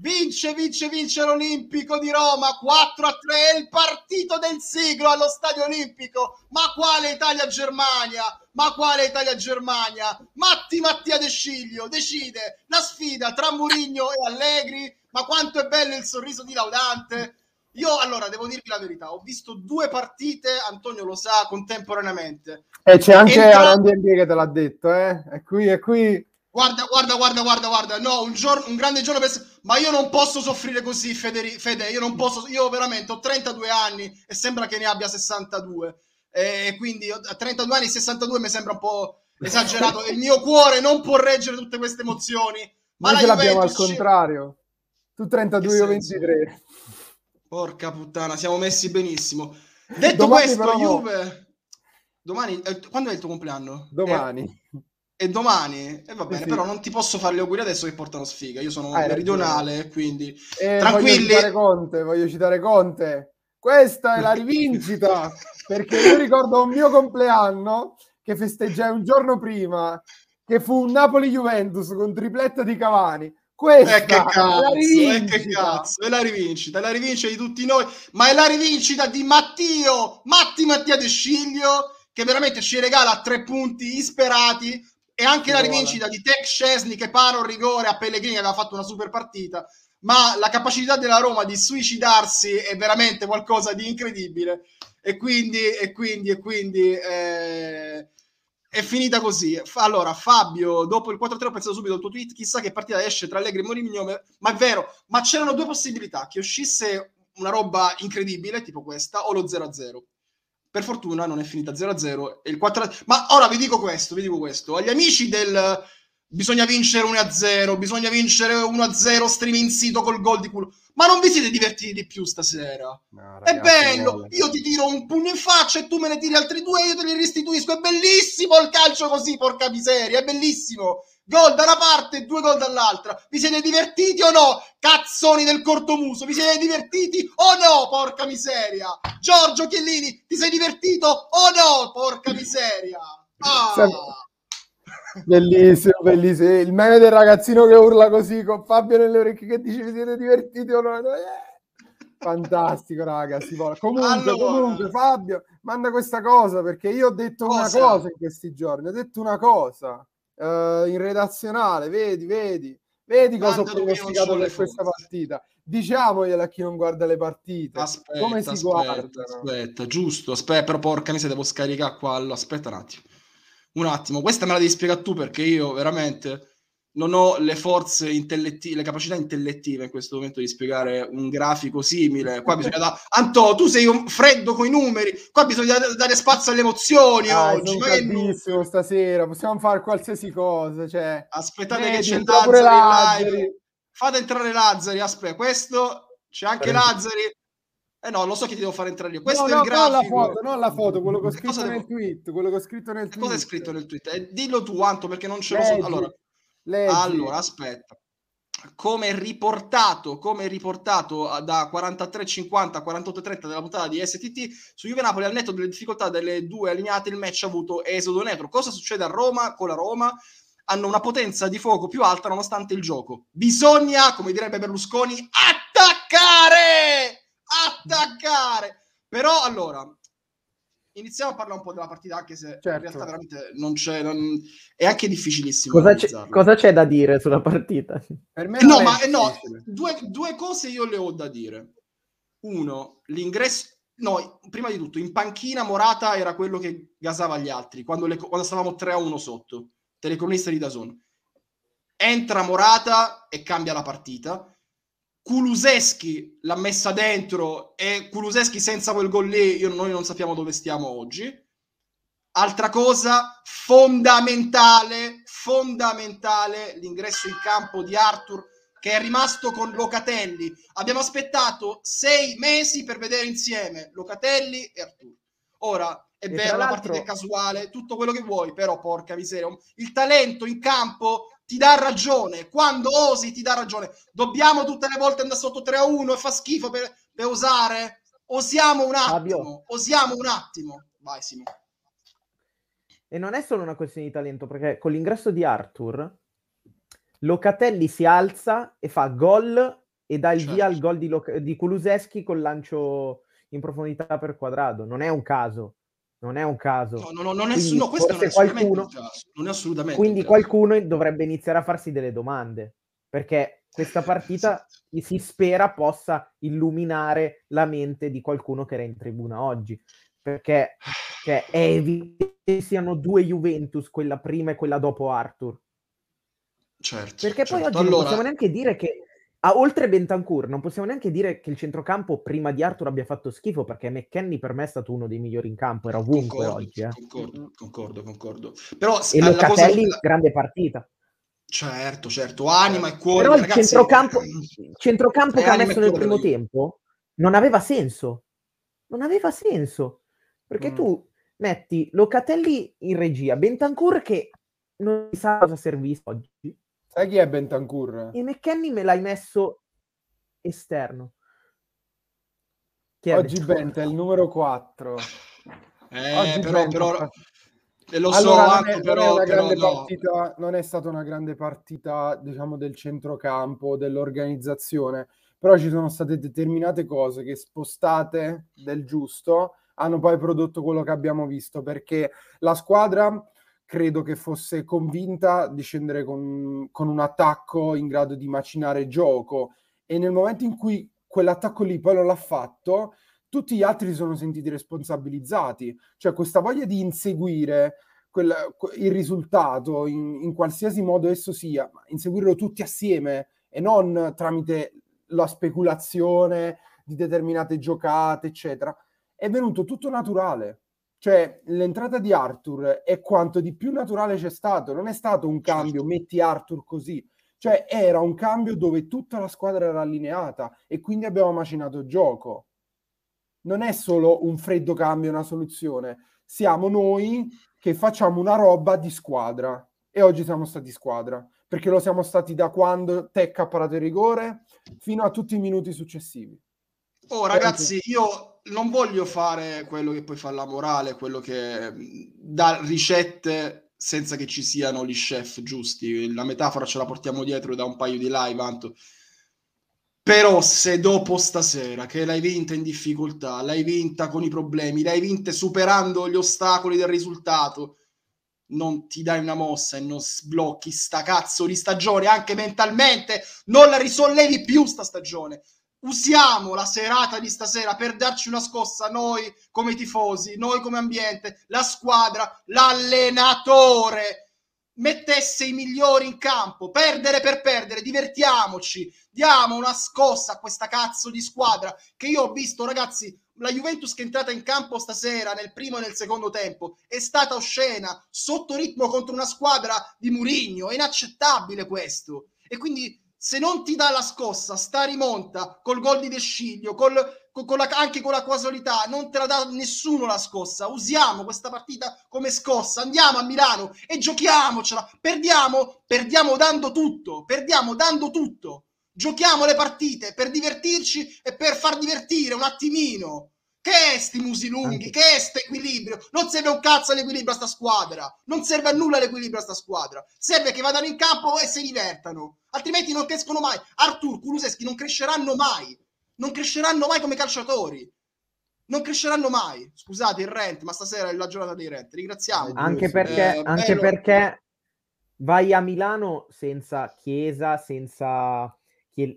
vince, vince, vince l'Olimpico di Roma 4 a 3, è il partito del siglo allo Stadio Olimpico. Ma quale Italia-Germania? Ma quale Italia-Germania? Matti Mattia De Sciglio decide la sfida tra Murigno e Allegri. Ma quanto è bello il sorriso di Laudante. Io allora devo dirvi la verità, ho visto due partite, Antonio lo sa, contemporaneamente. E c'è anche Entra... Alan che te l'ha detto, eh? E qui, e qui Guarda, guarda, guarda, guarda, guarda. No, un, giorno, un grande giorno per... Ma io non posso soffrire così, Federi... Fede. Io non posso... Io veramente ho 32 anni e sembra che ne abbia 62. E quindi a 32 anni 62 mi sembra un po' esagerato. Il mio cuore non può reggere tutte queste emozioni. Ma Noi ce l'abbiamo al contrario. Tu 32, io 23. Porca puttana, siamo messi benissimo. Detto Domani questo, però... Juve... Domani... Eh, quando è il tuo compleanno? Domani. Eh e domani, e va bene, sì. però non ti posso fare gli auguri adesso che portano sfiga. Io sono ah, meridionale, quindi eh, tranquilli. Voglio citare Conte, voglio citare Conte. Questa è la rivincita perché io ricordo un mio compleanno che festeggiai un giorno prima, che fu un Napoli-Juventus con tripletta di Cavani. Questa eh, che cazzo, è la rivincita. Eh, che cazzo, è la rivincita, è la rivincita di tutti noi, ma è la rivincita di Mattio, Matti Mattia De Sciglio, che veramente ci regala tre punti isperati e anche la rivincita di Tech Scesni che para un rigore a Pellegrini che aveva fatto una super partita. Ma la capacità della Roma di suicidarsi è veramente qualcosa di incredibile. E quindi e quindi e quindi eh, è finita così. Allora Fabio dopo il 4-3 ho pensato subito al tuo tweet. Chissà che partita esce tra Allegri e Mourinho ma è vero ma c'erano due possibilità. Che uscisse una roba incredibile tipo questa o lo 0-0 per fortuna non è finita 0-0 e il 4 ma ora vi dico questo vi dico questo. Agli amici del bisogna vincere 1-0 bisogna vincere 1-0 streaming sito col gol di culo. Ma non vi siete divertiti di più stasera? No, ragazzi, è bello. no. io ti tiro un pugno in faccia e tu me ne tiri altri due e io te li restituisco. È bellissimo il calcio così porca miseria è bellissimo Gol da una parte, due gol dall'altra. Vi siete divertiti o no? Cazzoni del cortomuso, vi siete divertiti o no? Porca miseria. Giorgio Chiellini, ti sei divertito o no? Porca miseria. Ah. Bellissimo, bellissimo. Il meme del ragazzino che urla così con Fabio nelle orecchie che dice vi siete divertiti o no? Eh. Fantastico, ragazzi. Comunque, allora. comunque, Fabio, manda questa cosa perché io ho detto cosa? una cosa in questi giorni. Ho detto una cosa uh, in redazionale, vedi, vedi, vedi cosa ho pronosticato per questa partita. Diciamogliela a chi non guarda le partite. Aspetta, come si aspetta, guarda? Aspetta, giusto, aspetta, però porca miseria, devo scaricare qua. Aspetta un attimo. Un attimo, questa me la devi spiegare tu perché io veramente non ho le forze intellettive, le capacità intellettive in questo momento di spiegare un grafico simile. Qua bisogna dare. Anto, tu sei un freddo con i numeri. Qua bisogna dare spazio alle emozioni. Ah, oggi. Bellissimo non... stasera. Possiamo fare qualsiasi cosa. Cioè, Aspettate Vedi, che c'è Lazzari, Lazzari. Fate entrare Lazzari. Aspetta, questo c'è anche Prego. Lazzari. Eh no, lo so che ti devo fare entrare io. Questo no, è no, il grafico. Non la foto, non la foto, quello che ho scritto nel devo... tweet. Quello che ho scritto nel tweet. Cosa è scritto nel tweet? Eh, dillo tu, Anto, perché non ce lo so. Allora, Leggi. Allora, aspetta. Come riportato, come riportato da 43-50 a 48-30 della puntata di STT su Juve Napoli al netto delle difficoltà delle due allineate il match ha avuto esodo neutro. Cosa succede a Roma con la Roma? Hanno una potenza di fuoco più alta nonostante il gioco. Bisogna, come direbbe Berlusconi, attaccare! Attaccare! Però allora, iniziamo a parlare un po' della partita, anche se certo. in realtà veramente non c'è. Non... È anche difficilissimo. Cosa c'è, cosa c'è, da dire sulla partita? Per me no, ma no, due, due, cose io le ho da dire. Uno, l'ingresso. No, prima di tutto, in panchina Morata era quello che gasava gli altri quando, le, quando stavamo 3 a 1 sotto. Telecronista di Dazon. Entra Morata e cambia la partita Kuluseschi l'ha messa dentro e Kuluseschi senza quel gol lì io, noi non sappiamo dove stiamo oggi. Altra cosa fondamentale, fondamentale l'ingresso in campo di Arthur che è rimasto con Locatelli. Abbiamo aspettato sei mesi per vedere insieme Locatelli e Arthur. Ora è e vero, la partita è casuale, tutto quello che vuoi, però porca miseria, il talento in campo ti dà ragione, quando osi ti dà ragione. Dobbiamo tutte le volte andare sotto 3 a 1 e fa schifo per, per osare? Osiamo un attimo, Fabio. osiamo un attimo. Vai Simo. E non è solo una questione di talento, perché con l'ingresso di Arthur, Locatelli si alza e fa gol e dà il Certo. via al gol di, Loc- di Kuluseschi col lancio in profondità per quadrado. Non è un caso. Non è un caso. No, no, no, non è, Quindi no, questo non è qualcuno-. Non è assolutamente Quindi qualcuno dovrebbe iniziare a farsi delle domande, perché questa partita Esatto. si spera possa illuminare la mente di qualcuno che era in tribuna oggi, perché cioè, è evidente che siano due Juventus, quella prima e quella dopo Arthur. Certo, Perché poi certo. oggi non Allora, possiamo neanche dire che, a, oltre Bentancur, non possiamo neanche dire che il centrocampo prima di Arthur abbia fatto schifo, perché McKenny per me è stato uno dei migliori in campo, era ovunque concordo, oggi. eh. concordo, concordo, concordo. Però E la cosa- Locatelli, grande partita. Certo, certo, anima e cuore. Però il ragazzi, centrocampo, il centrocampo Eh, che ha messo nel primo dico. tempo non aveva senso. Non aveva senso. Perché Mm. tu metti Locatelli in regia, Bentancur che non sa cosa servisse oggi, Sai chi è Bentancur? e McKenny me l'hai messo esterno. Chi è Oggi? Bent è il numero 4. Eh, Oggi però, Bent però, e lo allora, so non anche, è, non è però, una però grande no. partita, non è stata una grande partita, diciamo, del centrocampo, dell'organizzazione, però ci sono state determinate cose che spostate del giusto hanno poi prodotto quello che abbiamo visto, perché la squadra credo che fosse convinta di scendere con, con un attacco in grado di macinare gioco e nel momento in cui quell'attacco lì poi non l'ha fatto, tutti gli altri si sono sentiti responsabilizzati, cioè questa voglia di inseguire quel- que- il risultato in, in qualsiasi modo esso sia, inseguirlo tutti assieme e non tramite la speculazione di determinate giocate, eccetera, è venuto tutto naturale. Cioè, l'entrata di Arthur è quanto di più naturale c'è stato, non è stato un cambio, Certo. metti Arthur così, cioè era un cambio dove tutta la squadra era allineata e quindi abbiamo macinato gioco. Non è solo un freddo cambio, una soluzione, siamo noi che facciamo una roba di squadra e oggi siamo stati squadra perché lo siamo stati da quando Tech ha parato il rigore fino a tutti i minuti successivi. Oh, ragazzi, io non voglio fare quello che poi fa la morale, quello che mh, dà ricette senza che ci siano gli chef giusti. La metafora ce la portiamo dietro da un paio di live, Anto. Però se dopo stasera che l'hai vinta in difficoltà, l'hai vinta con i problemi, l'hai vinta superando gli ostacoli del risultato, non ti dai una mossa e non sblocchi sta cazzo di stagione anche mentalmente, non la risollevi più sta stagione. Usiamo la serata di stasera per darci una scossa noi come tifosi, noi come ambiente, la squadra, l'allenatore mettesse i migliori in campo, perdere per perdere, divertiamoci, diamo una scossa a questa cazzo di squadra che io ho visto, ragazzi, la Juventus che è entrata in campo stasera nel primo e nel secondo tempo è stata oscena, sotto ritmo contro una squadra di Murigno, è inaccettabile questo. E quindi se non ti dà la scossa, sta rimonta col gol di De Sciglio, col, con, con la, anche con la casualità, non te la dà nessuno la scossa. Usiamo questa partita come scossa, andiamo a Milano e giochiamocela. Perdiamo, perdiamo dando tutto, perdiamo dando tutto. Giochiamo le partite per divertirci e per far divertire un attimino. Che è sti musi lunghi? Anche- Che è sto equilibrio? Non serve un cazzo all'equilibrio a sta squadra. Non serve a nulla l'equilibrio a sta squadra. Serve che vadano in campo e si divertano. Altrimenti non crescono mai. Artur, Kuluseschi non cresceranno mai. Non cresceranno mai come calciatori. Non cresceranno mai. Scusate il rent, ma stasera è la giornata dei rent. Ringraziamo. Anche giusto. perché, Eh, anche bello. perché vai a Milano senza Chiesa, senza,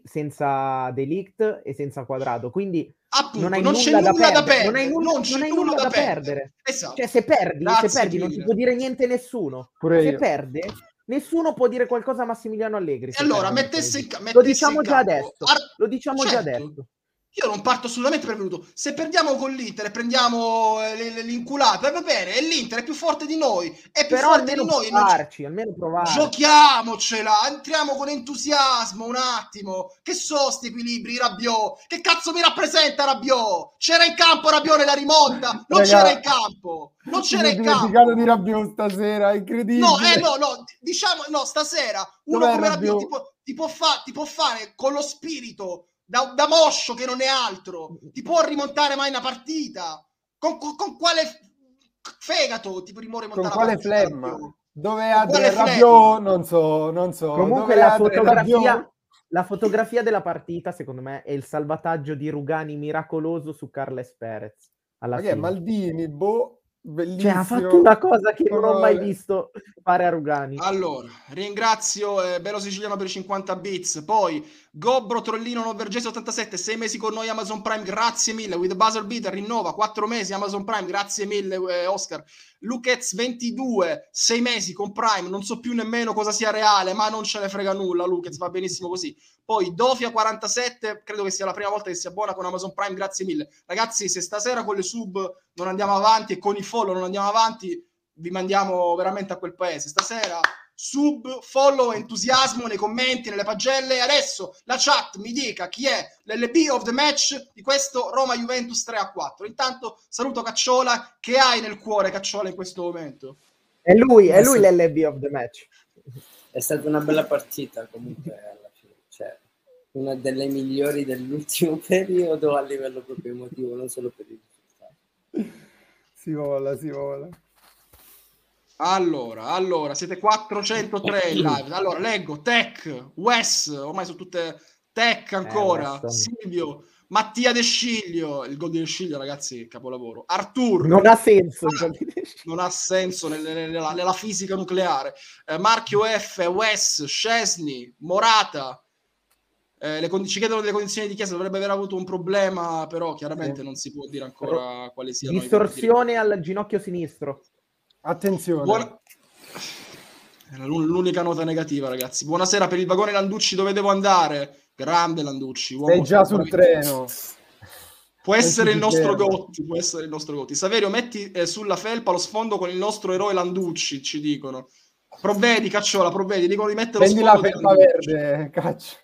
senza Delict e senza Quadrado. Quindi Appunto, non hai non nulla, c'è da, nulla perdere. da perdere. Non hai nulla, non c'è non hai nulla nulla da da perdere. perdere. Esatto. Cioè, se perdi, Grazie se perdi non ti mille. può dire niente nessuno. Pure se io. perde, nessuno può dire qualcosa a Massimiliano Allegri. E allora, mettesse in, ca- Lo mettesse diciamo in già adesso. Ar- Lo diciamo già Certo. adesso. Io non parto assolutamente per venuto. Se perdiamo con l'Inter e prendiamo eh, l'inculata, va bene, e l'Inter è più forte di noi, è più Però forte di noi. e non provarci, almeno provarci. Giochiamocela, entriamo con entusiasmo un attimo. Che so sti equilibri, Rabiot? Che cazzo mi rappresenta Rabiot? C'era in campo Rabiot nella rimonta? Non Raga, c'era in campo. Non c'era in campo. di Rabiot stasera, è incredibile. No, eh, no, no, diciamo, no, stasera uno Dov'è come? Rabiot ti può, ti, può fa- ti può fare con lo spirito da, da moscio che non è altro, ti può rimontare mai una partita. Con, con- con quale fegato ti può rimontare Con una quale flemma? Dove flemma? Rabiot? Non so, non so. Comunque Dove la fotografia, la fotografia della partita, secondo me, è il salvataggio di Rugani miracoloso su Carles Perez. Alla è fine. Maldini, boh, bellissimo. Cioè, ha fatto una cosa che non ho mai visto fare a Rugani. Allora, ringrazio eh, Bello Siciliano per i 50 bits. Poi Gobbro Trollino Novergese 87, 6 mesi con noi Amazon Prime, grazie mille. With Buzzer Beater rinnova 4 mesi Amazon Prime, grazie mille eh, Oscar. Lucez 22, 6 mesi con Prime, non so più nemmeno cosa sia reale, ma non ce ne frega nulla. Lucez va benissimo così. Poi Dofia 47, credo che sia la prima volta che si abbona con Amazon Prime, grazie mille. Ragazzi, se stasera con le sub non andiamo avanti e con i follow non andiamo avanti, vi mandiamo veramente a quel paese. Stasera sub, follow, entusiasmo nei commenti, nelle pagelle. Adesso la chat mi dica chi è l'LB of the match di questo Roma Juventus 3 a 4. Intanto saluto Cacciola, che hai nel cuore Cacciola in questo momento? È lui, è lui l'LB of the match. È stata una bella partita comunque alla fine, cioè una delle migliori dell'ultimo periodo a livello proprio emotivo, non solo per il risultato. Si vola, si vola. Allora, allora, siete 403 in live. Allora, leggo Tech, Wes, ormai sono tutte Tech ancora, Eh. Silvio, Mattia De Sciglio, il gol di De Sciglio, ragazzi, capolavoro. Artur, Non ha senso. Ah, non ha senso nel- nel- nella, nella fisica nucleare. Eh, Marchio F, Wes, Scesni, Morata. Eh, le condi- ci chiedono delle condizioni di chiesa, dovrebbe aver avuto un problema, però chiaramente Sì. non si può dire ancora quali siano. i Distorsione al ginocchio sinistro. Attenzione. Buona- Era l'un- l'unica nota negativa, ragazzi. Buonasera per il vagone Landucci, dove devo andare? Grande Landucci. Sei già sul treno. Può essere il nostro. Gotti, può essere il nostro Gotti. Saverio, metti eh, sulla felpa lo sfondo con il nostro eroe Landucci, ci dicono. Provvedi, cacciola, provvedi, dicono di mettere lo Prendi la sfondo felpa verde, caccia.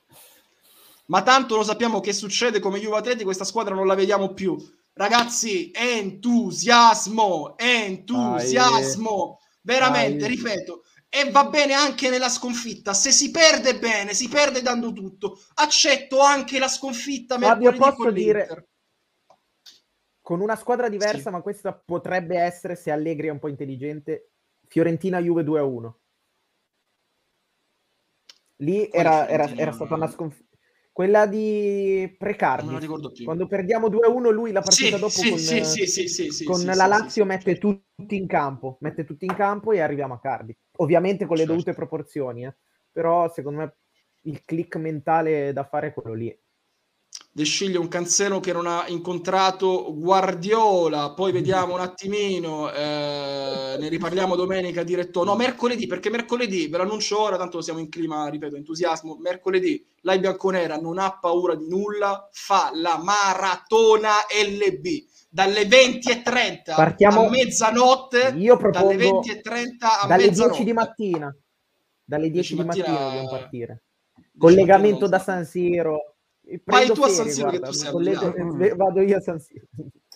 Ma tanto lo sappiamo che succede come Juve Atleti, questa squadra non la vediamo più. Ragazzi, entusiasmo, entusiasmo. Veramente, Dai. ripeto, e va bene anche nella sconfitta. Se si perde bene, si perde dando tutto. Accetto anche la sconfitta Fabio, posso con dire-. Con una squadra diversa, Sì. ma questa potrebbe essere, se Allegri è un po' intelligente, Fiorentina-Juve 2-1. Lì era, era- era stata una sconfitta. Quella di Non me la Precardi. ricordo più. Quando perdiamo 2-1, lui la partita Sì, dopo sì, con, sì, sì, sì, sì, sì, con la Lazio mette tutti in campo, mette tutti in campo e arriviamo a Cardi. Ovviamente con le Certo. dovute proporzioni, eh. però secondo me il click mentale da fare è quello lì. De Sciglio, un Cancelo che non ha incontrato Guardiola, poi vediamo un attimino, eh, ne riparliamo domenica diretto, no mercoledì, perché mercoledì, ve l'annuncio ora, tanto siamo in clima, ripeto, entusiasmo, mercoledì la bianconera non ha paura di nulla, fa la maratona LB dalle 20.30 Partiamo- a mezzanotte, Io dalle propongo 20.30 a dalle mezzanotte. 10 di mattina. Dalle 10 di 10 mattina, mattina- dobbiamo partire. 10 Collegamento mattina da. San Siro. Vai tu a San Siro che tu sei Milano. vado io a San Siro.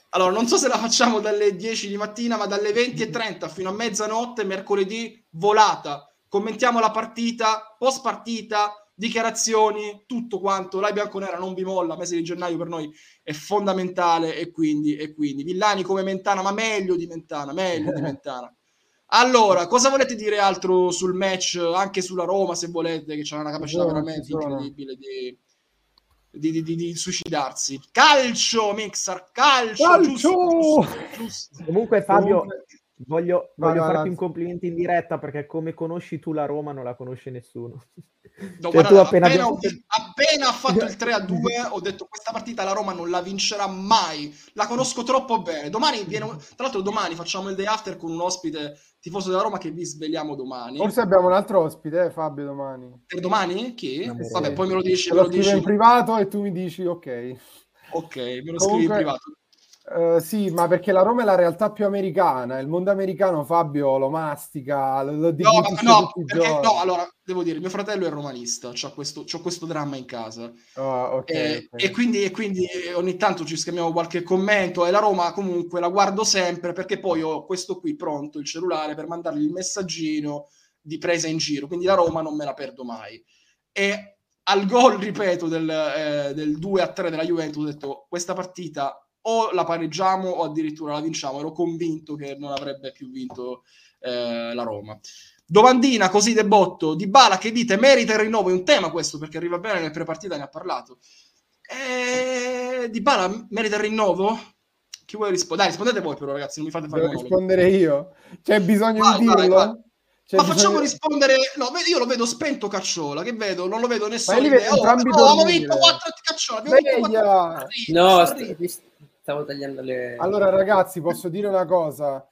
Allora, non so se la facciamo dalle 10 di mattina, ma dalle 20.30 fino a mezzanotte, mercoledì, volata. Commentiamo la partita, post partita, dichiarazioni, tutto quanto. La bianconera non vi molla, mese di gennaio per noi è fondamentale e quindi, e quindi. Villani come Mentana, ma meglio di Mentana, meglio di Mentana. Allora, cosa volete dire altro sul match, anche sulla Roma, se volete, che c'è una capacità veramente incredibile di, di, di- di- di suicidarsi. Calcio, Mixer, calcio, Calcio! giusto, giusto. Comunque, Fabio, Comunque- voglio, voglio vai, farti vai. un complimento in diretta perché come conosci tu la Roma non la conosce nessuno. No, Cioè, guarda, tu appena appena, abbiamo- appena ha fatto il 3 a 2 ho detto questa partita la Roma non la vincerà mai la conosco troppo bene domani viene tra l'altro domani facciamo il day after con un ospite tifoso della Roma che vi svegliamo domani Forse abbiamo un altro ospite, eh, Fabio, domani. per domani? chi? Vabbè poi me lo dici me lo lo dici in privato e tu mi dici ok. ok me lo scrivi in Comunque- privato Eh, sì, ma perché la Roma è la realtà più americana, il mondo americano Fabio lo mastica, lo, lo no, no, perché, no, allora devo dire, mio fratello è romanista, c'ha questo, c'ho questo dramma in casa. Oh, ok, Eh, ok. E, quindi, e quindi eh, ogni tanto ci scambiamo qualche commento e la Roma comunque la guardo sempre perché poi ho questo qui pronto, il cellulare, per mandargli il messaggino di presa in giro, quindi la Roma non me la perdo mai. E al gol, ripeto, del, eh, del 2 a 3 della Juventus ho detto questa partita o la pareggiamo o addirittura la vinciamo, ero convinto che non avrebbe più vinto eh, la Roma. Domandina così de botto, di Bala che dite merita il rinnovo, è un tema questo perché arriva bene nel prepartita ne ha parlato. E... Di Bala merita il rinnovo? Chi vuole rispondere? Dai, rispondete voi però ragazzi, non mi fate fare Devo rispondere io. C'è bisogno vai, di dirlo? Vai, vai. C'è Ma facciamo rispondere. No, io lo vedo spento Cacciola. Che vedo? Non lo vedo nessuno. Ma li vedo Oh, entrambi oh, abbiamo vinto 4 Cacciola. Abbiamo vinto Sveglia! 4 No, st- stavo tagliando le... Allora, ragazzi, posso dire una cosa.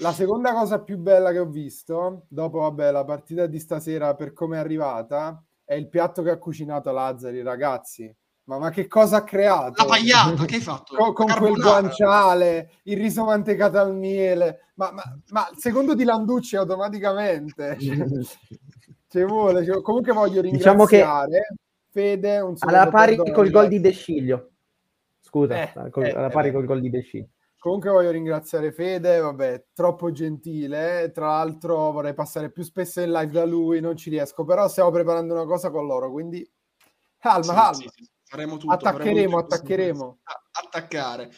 La seconda cosa più bella che ho visto, dopo vabbè, la partita di stasera per come è arrivata, è il piatto che ha cucinato Lazzari, ragazzi. Ma, ma che cosa ha creato? La pagliata, che hai fatto? con, con quel guanciale, il riso mantecato al miele, ma, ma, ma secondo di Landucci automaticamente ci vuole. Comunque voglio Diciamo che- ringraziare Fede. Un alla pari col gol di De Sciglio. Scusa, Eh, col- eh, alla eh, pari beh. col gol di De Sciglio. Comunque voglio ringraziare Fede, vabbè, troppo gentile. eh. Tra l'altro vorrei passare più spesso in live da lui, non ci riesco, però stiamo preparando una cosa con loro, quindi calma, Sì, calma. sì, sì, faremo tutto. Attaccheremo, faremo tutto. attaccheremo. Attaccare.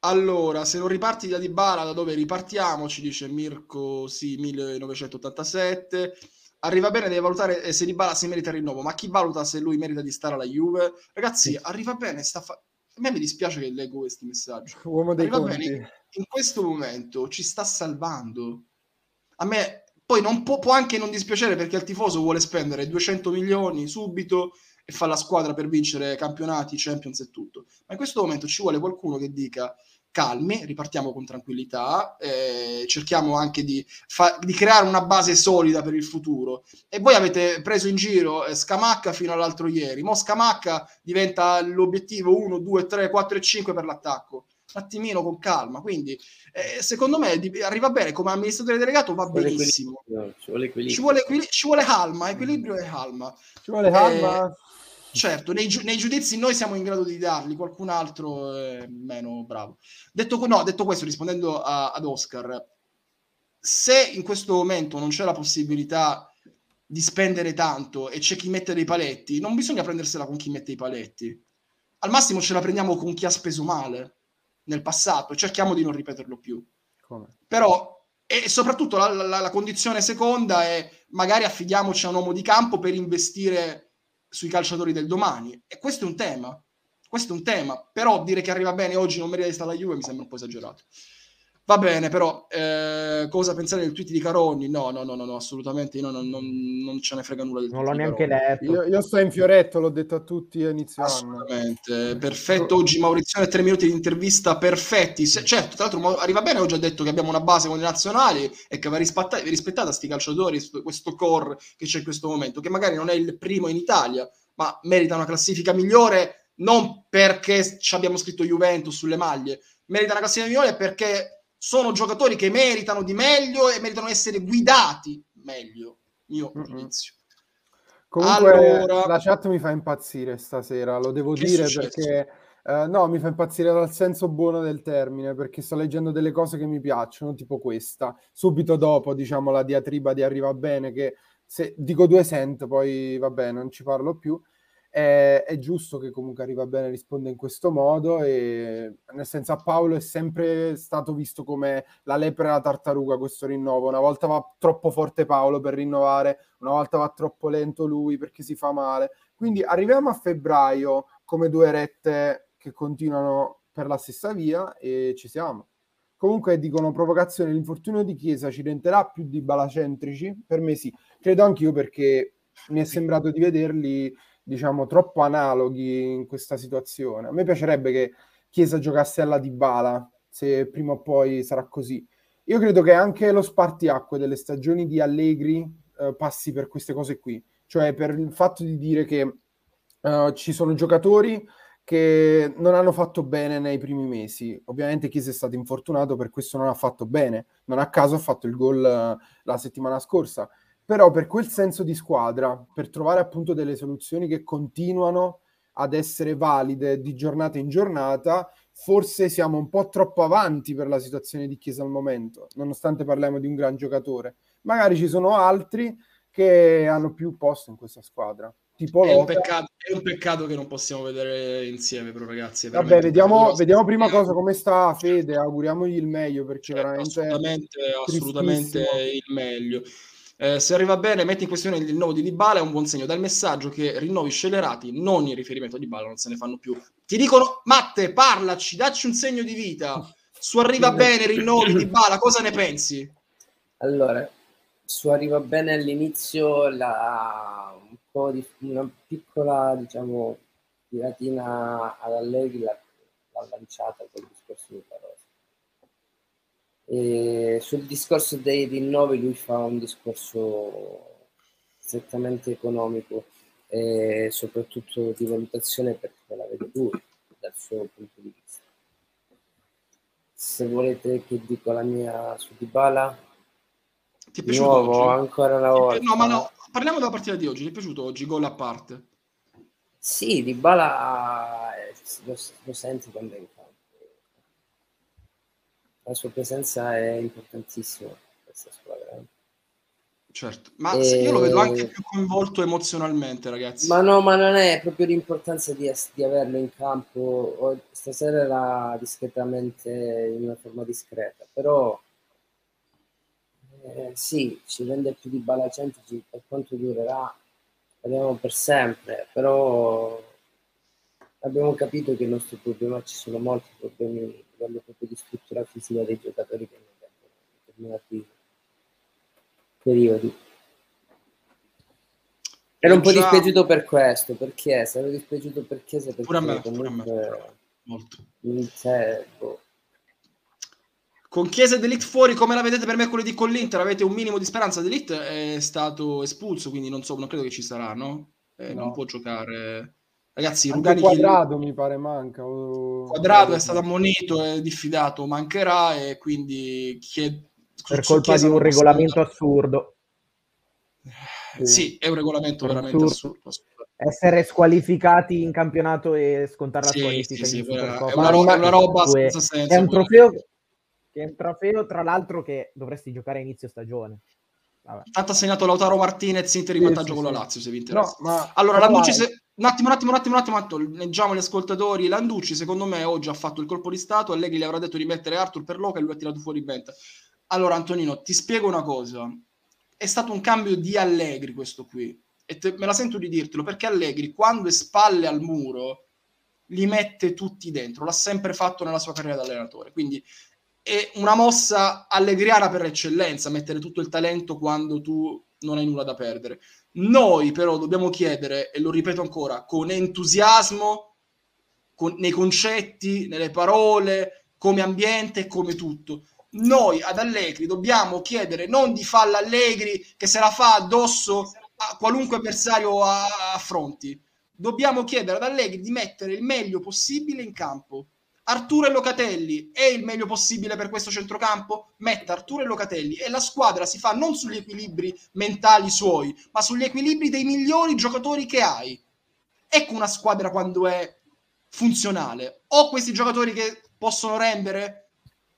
Allora, se non riparti da Dybala, da dove ripartiamo? Ci dice Mirko, sì, 1987. Arriva bene, deve valutare eh, se Dybala si merita il rinnovo, ma chi valuta se lui merita di stare alla Juve? Ragazzi, arriva bene, sta fa- a me mi dispiace che leggo questi messaggi. Uomo dei Arriva conti. bene, in questo momento ci sta salvando. A me poi non può, può anche non dispiacere perché il tifoso vuole spendere 200 milioni subito e fa la squadra per vincere campionati, Champions e tutto. Ma in questo momento ci vuole qualcuno che dica calmi, ripartiamo con tranquillità, eh, cerchiamo anche di, fa- di creare una base solida per il futuro. E voi avete preso in giro eh, Scamacca fino all'altro ieri. Mo Scamacca diventa l'obiettivo 1, 2, 3, 4 e 5 per l'attacco. Un attimino con calma. Quindi, eh, secondo me, di- arriva bene come amministratore delegato, va Ci vuole benissimo. equilibrio, ci vuole equilibrio. Ci vuole, equili- ci vuole calma, equilibrio e calma. Ci vuole calma. Certo, nei, giu- nei giudizi noi siamo in grado di darli, qualcun altro è meno bravo. Detto, no, detto questo, rispondendo a- ad Oscar, se in questo momento non c'è la possibilità di spendere tanto e c'è chi mette dei paletti, non bisogna prendersela con chi mette i paletti. Al massimo ce la prendiamo con chi ha speso male nel passato e cerchiamo di non ripeterlo più. Come? Però, e soprattutto la, la- la condizione seconda è magari affidiamoci a un uomo di campo per investire sui calciatori del domani. E questo è un tema. Questo è un tema. Però dire che arriva bene oggi non merita di stare alla Juve mi sembra un po' esagerato. Va bene, però, eh, cosa pensare del tweet di Caroni? No, no, no, no, no, assolutamente, io non, non- non ce ne frega nulla del Non l'ho di neanche letto. Io, io sto in fioretto, l'ho detto a tutti a inizio anno. Assolutamente, perfetto. Oggi Maurizione, tre minuti di intervista perfetti. Se- certo, tra l'altro, arriva bene. Oggi ha detto che abbiamo una base con i nazionali e che va rispettata, rispettata sti calciatori, sto- questo core che c'è in questo momento, che magari non è il primo in Italia, ma merita una classifica migliore non perché ci abbiamo scritto Juventus sulle maglie, merita una classifica migliore perché sono giocatori che meritano di meglio e meritano di essere guidati meglio. Mio giudizio. Comunque Allora- la chat mi fa impazzire stasera, lo devo Che dire perché eh, no, mi fa impazzire dal senso buono del termine, perché sto leggendo delle cose che mi piacciono, tipo questa. Subito dopo, diciamo, la diatriba di Arriva Bene, che se dico due cent, poi vabbè, non ci parlo più. È, è giusto che comunque Arriva Bene risponda in questo modo e nel senso a Paolo è sempre stato visto come la lepre e la tartaruga questo rinnovo. Una volta va troppo forte Paolo per rinnovare, una volta va troppo lento lui perché si fa male. Quindi arriviamo a febbraio come due rette che continuano per la stessa via e ci siamo. Comunque dicono provocazione, l'infortunio di Chiesa ci renderà più di balacentrici? Per me sì, credo anch'io perché mi è sembrato di vederli, diciamo, troppo analoghi in questa situazione. A me piacerebbe che Chiesa giocasse alla Dybala, se prima o poi sarà così. Io credo che anche lo spartiacque delle stagioni di Allegri eh, passi per queste cose qui, cioè per il fatto di dire che eh, ci sono giocatori che non hanno fatto bene nei primi mesi. Ovviamente Chiesa è stato infortunato, per questo non ha fatto bene. Non a caso ha fatto il gol eh, la settimana scorsa. Però per quel senso di squadra, per trovare appunto delle soluzioni che continuano ad essere valide di giornata in giornata, forse siamo un po' troppo avanti per la situazione di Chiesa al momento, nonostante parliamo di un gran giocatore. Magari ci sono altri che hanno più posto in questa squadra. Tipo È un, peccato, è un peccato che non possiamo vedere insieme, però, ragazzi. Vabbè, vediamo, vediamo prima cosa come sta Fede, auguriamogli il meglio perché Certo, veramente assolutamente, assolutamente il meglio. Eh, se arriva bene, metti in questione il rinnovo di Dybala, è un buon segno. Dal messaggio che rinnovi scelerati, non in riferimento a Dybala, non se ne fanno più. Ti dicono, Matte, parlaci, dacci un segno di vita. Su arriva bene, rinnovi Dybala, cosa ne pensi? Allora, su arriva bene all'inizio la, un po' di una piccola, diciamo, tiratina ad Allegri l'ha, lanciata col discorso di parole e sul discorso dei rinnovi lui fa un discorso strettamente economico e soprattutto di valutazione perché la vede lui dal suo punto di vista. Se volete che dico la mia su Dybala, Ti è di piaciuto nuovo oggi? ancora una volta. No, ma no, parliamo della partita di oggi. Ti è piaciuto oggi? Gol a parte. Sì, Dybala eh, lo, lo senti quando è in. La sua presenza è importantissima per questa squadra. Certo, ma E- io lo vedo anche più coinvolto emozionalmente, ragazzi. Ma no, ma non è proprio l'importanza di, di averlo in campo. Stasera era discretamente in una forma discreta, però eh, sì, ci rende più di balacentici per quanto durerà, speriamo per sempre, però abbiamo capito che il nostro problema, ci sono molti problemi livello proprio di struttura fisica dei giocatori che non vengono in determinati periodi. Ero un po' Già- dispiaciuto per questo, per Chiesa, ero dispiaciuto per Chiesa perché Pure a me, pure a me. comunque Molto. c'è, boh. Con Chiesa e Delict fuori, come la vedete per mercoledì con l'Inter? Avete un minimo di speranza? Delict è stato espulso, quindi non so, non credo che ci sarà, no? Eh, No. Non può giocare. Ragazzi, Anche Rugani quadrato mi pare manca. o- Quadrato è stato ammonito, è diffidato, mancherà e quindi chied- per colpa di un regolamento assurdo. Sì, è un regolamento Per veramente assurdo. assurdo. Essere squalificati in campionato e scontare la Sì, squalifica sì, sì, è una ro- è una roba senza senso, È un trofeo che è un trofeo, tra l'altro, che dovresti giocare a inizio stagione. Vabbè. Tanto ha segnato Lautaro Martinez Inter in Sì, vantaggio sì, con la. Lazio, se vi No, interessa. ma Allora, però Landucci, se... un attimo, un attimo, un attimo, un attimo, leggiamo gli ascoltatori. Landucci, secondo me, oggi ha fatto il colpo di Stato. Allegri gli avrà detto di mettere Arthur per Loca e lui ha tirato fuori Benta. Allora, Antonino, ti spiego una cosa. È stato un cambio di Allegri questo qui. E te- me la sento di dirtelo, perché Allegri, quando è spalle al muro, li mette tutti dentro. L'ha sempre fatto nella sua carriera da allenatore. Quindi è una mossa allegriana per eccellenza, mettere tutto il talento quando tu non hai nulla da perdere. Noi però dobbiamo chiedere, e lo ripeto ancora, con entusiasmo, con- nei concetti, nelle parole, come ambiente, come tutto. Noi ad Allegri dobbiamo chiedere non di falla Allegri che se la fa addosso a qualunque avversario affronti. Dobbiamo chiedere ad Allegri di mettere il meglio possibile in campo. Arturo e Locatelli è il meglio possibile per questo centrocampo? Metta Arturo e Locatelli e la squadra si fa non sugli equilibri mentali suoi, ma sugli equilibri dei migliori giocatori che hai. Ecco una squadra quando è funzionale. Ho questi giocatori che possono rendere,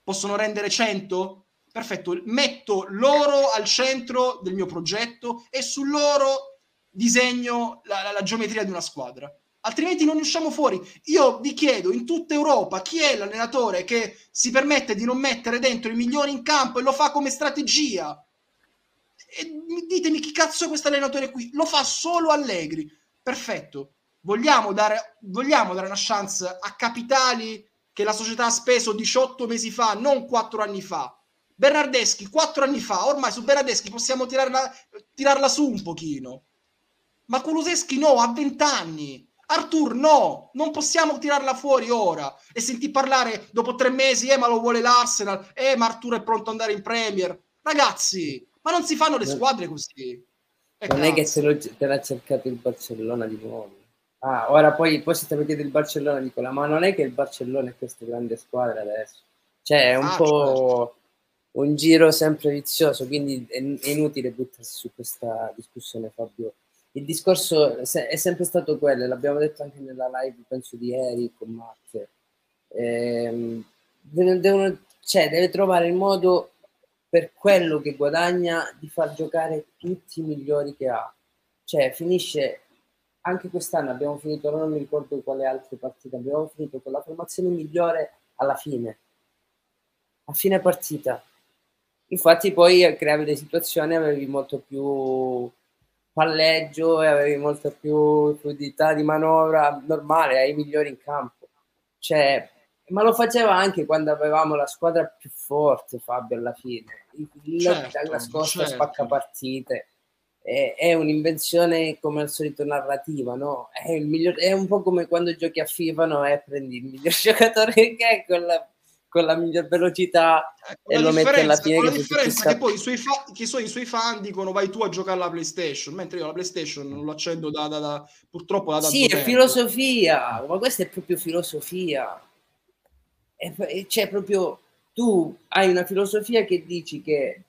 possono rendere 100? Perfetto, metto loro al centro del mio progetto e su loro disegno la, la- la geometria di una squadra. Altrimenti non ne usciamo fuori. Io vi chiedo in tutta Europa chi è l'allenatore che si permette di non mettere dentro i migliori in campo e lo fa come strategia. E mi- ditemi chi cazzo è questo allenatore qui? Lo fa solo Allegri. Perfetto. Vogliamo dare, vogliamo dare una chance a capitali che la società ha speso 18 mesi fa, non 4 anni fa. Bernardeschi, 4 anni fa, ormai su Bernardeschi possiamo tirarla, tirarla su un pochino. Ma Kuluseschi no, ha 20 anni. Artur no, non possiamo tirarla fuori ora e senti parlare dopo tre mesi, eh ma lo vuole l'Arsenal, eh ma Artur è pronto ad andare in Premier. Ragazzi, ma non si fanno le squadre così. E Non è che cazzo. se, lo, te l'ha cercato il Barcellona di nuovo. Ah, ora poi, poi se te vedete il Barcellona, Nicola, ma non è che il Barcellona è questa grande squadra adesso. Cioè, è un Ah, po' un giro sempre vizioso, quindi è, è inutile buttarsi su questa discussione, Fabio. Il discorso è sempre stato quello, l'abbiamo detto anche nella live, penso di ieri con Matt. Ehm, de- devono- cioè, deve trovare il modo per quello che guadagna di far giocare tutti i migliori che ha. Cioè, finisce anche quest'anno abbiamo finito, non mi ricordo quale altre partite, abbiamo finito con la formazione migliore alla fine, a fine partita. Infatti poi creavi le situazioni, avevi molto più palleggio e avevi molto più fluidità di manovra normale, ai migliori in campo. Cioè, ma lo faceva anche quando avevamo la squadra più forte, Fabio, alla fine. Certo, la scorsa certo. spacca partite. È, è, un'invenzione come al solito narrativa, no? È, miglior, è, un po' come quando giochi a FIFA, no? E prendi il miglior giocatore che è con la con la miglior velocità eh, e lo metti alla fine. Con la differenza che poi i suoi, fa- che so, i suoi fan dicono vai tu a giocare alla PlayStation, mentre io la PlayStation non lo accendo da, da, da purtroppo da Sì, è tempo. filosofia, ma questa è proprio filosofia. C'è cioè, proprio tu hai una filosofia che dici che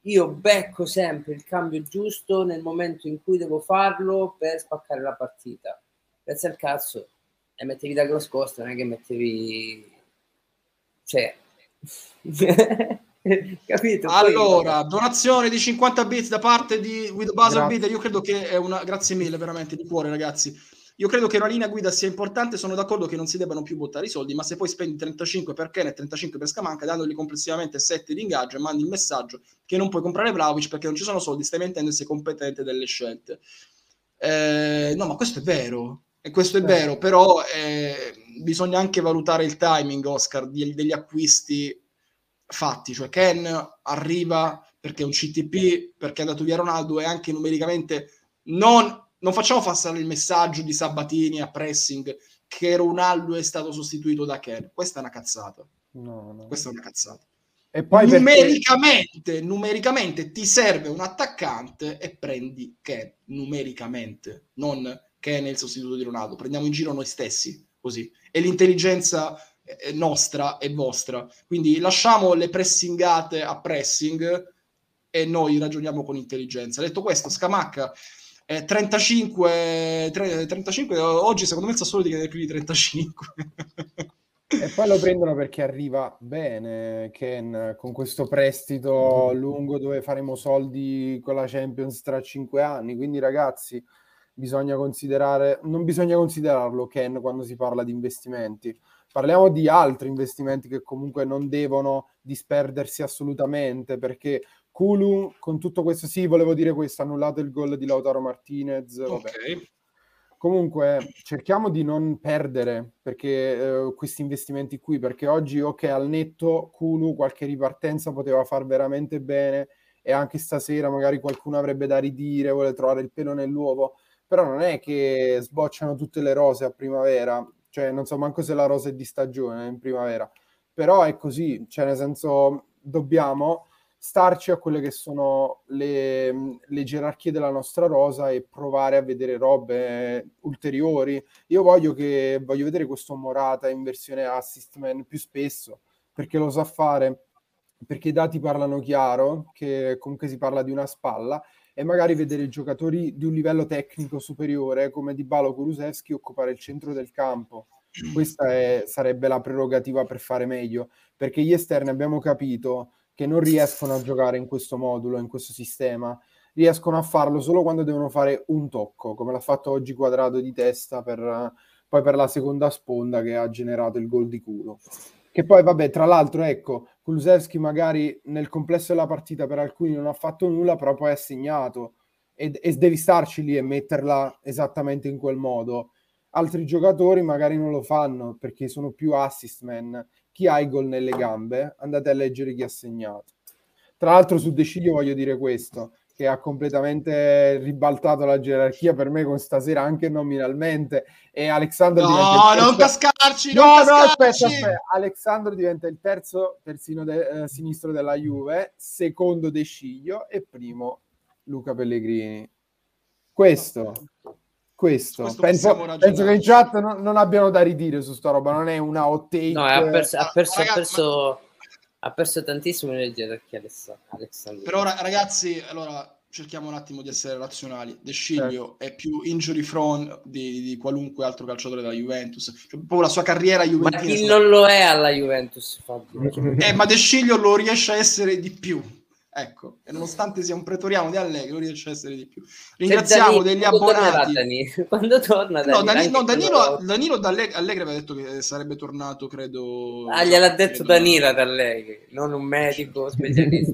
io becco sempre il cambio giusto nel momento in cui devo farlo per spaccare la partita. Grazie al cazzo. E mettevi da nascosta, non è che mettevi cioè, capito? Allora, Poi... donazione di 50 bits da parte di With Buzzer Beater. Io credo che è una grazie mille, veramente di cuore, ragazzi. Io credo che una linea guida sia importante. Sono d'accordo che non si debbano più buttare i soldi, ma se poi spendi 35 per Ken e 35 per Scamanca, dandogli complessivamente 7 di ingaggio e mandi il messaggio che non puoi comprare Vlaovic perché non ci sono soldi, stai mentendo e sei competente delle scelte. Eh, no, ma questo è vero. E questo è Beh. vero, però eh, bisogna anche valutare il timing, Oscar, di, degli acquisti fatti. Cioè Ken arriva perché è un CTP, perché è andato via Ronaldo e anche numericamente non, non facciamo passare il messaggio di Sabatini a pressing che Ronaldo è stato sostituito da Ken. Questa è una cazzata. No, no. Questa è una cazzata. E poi numericamente, perché... numericamente ti serve un attaccante e prendi Ken numericamente, non che è nel sostituto di Ronaldo. Prendiamo in giro noi stessi, così. E l'intelligenza eh, nostra e vostra. Quindi lasciamo le pressingate a pressing e noi ragioniamo con intelligenza. Detto questo, Scamacca eh, 35, 35 oggi secondo me il Sassuolo di chiedere più di 35. E poi lo prendono perché arriva bene Ken con questo prestito lungo dove faremo soldi con la Champions tra cinque anni. Quindi ragazzi, bisogna considerare, non bisogna considerarlo Ken quando si parla di investimenti. Parliamo di altri investimenti che comunque non devono disperdersi assolutamente perché Kulu con tutto questo sì, volevo dire questo, annullato il gol di Lautaro Martinez. Ok. Comunque cerchiamo di non perdere perché, eh, questi investimenti qui, perché oggi ok al netto Kulu qualche ripartenza poteva far veramente bene e anche stasera magari qualcuno avrebbe da ridire, vuole trovare il pelo nell'uovo però non è che sbocciano tutte le rose a primavera, cioè non so manco se la rosa è di stagione in primavera, però è così, cioè nel senso dobbiamo starci a quelle che sono le, le, gerarchie della nostra rosa e provare a vedere robe ulteriori. Io voglio, che, voglio vedere questo Morata in versione assist man più spesso, perché lo sa fare, perché i dati parlano chiaro, che comunque si parla di una spalla, e magari vedere giocatori di un livello tecnico superiore come Di Balo Kulusevski occupare il centro del campo. Questa è, sarebbe la prerogativa per fare meglio, perché gli esterni abbiamo capito che non riescono a giocare in questo modulo, in questo sistema, riescono a farlo solo quando devono fare un tocco, come l'ha fatto oggi Quadrato di testa per, poi per la seconda sponda che ha generato il gol di culo. Che poi, vabbè, tra l'altro, ecco, Kulusevski magari nel complesso della partita per alcuni non ha fatto nulla, però poi ha segnato e, e devi starci lì e metterla esattamente in quel modo. Altri giocatori magari non lo fanno perché sono più assist man. Chi ha i gol nelle gambe? Andate a leggere chi ha segnato. Tra l'altro su De Ciglio voglio dire questo che ha completamente ribaltato la gerarchia per me con stasera anche nominalmente e Alexandro no, terzo... non cascarci no, non no, aspetta, aspetta, Alexandro diventa il terzo terzino de- eh, sinistro della Juve secondo De Sciglio e primo Luca Pellegrini. Questo questo, penso, penso, che in chat non, non, abbiano da ridire su sta roba non è una hot take. No, ha perso, ha perso, ha perso ha perso tantissimo nel gerarchia Alessandro. Però ragazzi, allora cerchiamo un attimo di essere razionali. De Sciglio certo. è più injury prone di, di, qualunque altro calciatore della Juventus. Cioè, proprio la sua carriera Juventus. Ma chi non lo è alla Juventus, Fabio? Eh, ma De Sciglio lo riesce a essere di più. Ecco, e nonostante sia un pretoriano di Allegri, non riesce a essere di più. Ringraziamo Dani, degli abbonati. Dani? Quando torna Danilo? No, Dani, no Danilo, Danilo Allegri, aveva detto che sarebbe tornato, credo... Ah, gliel'ha detto Danilo ad Allegri, non un medico specialista.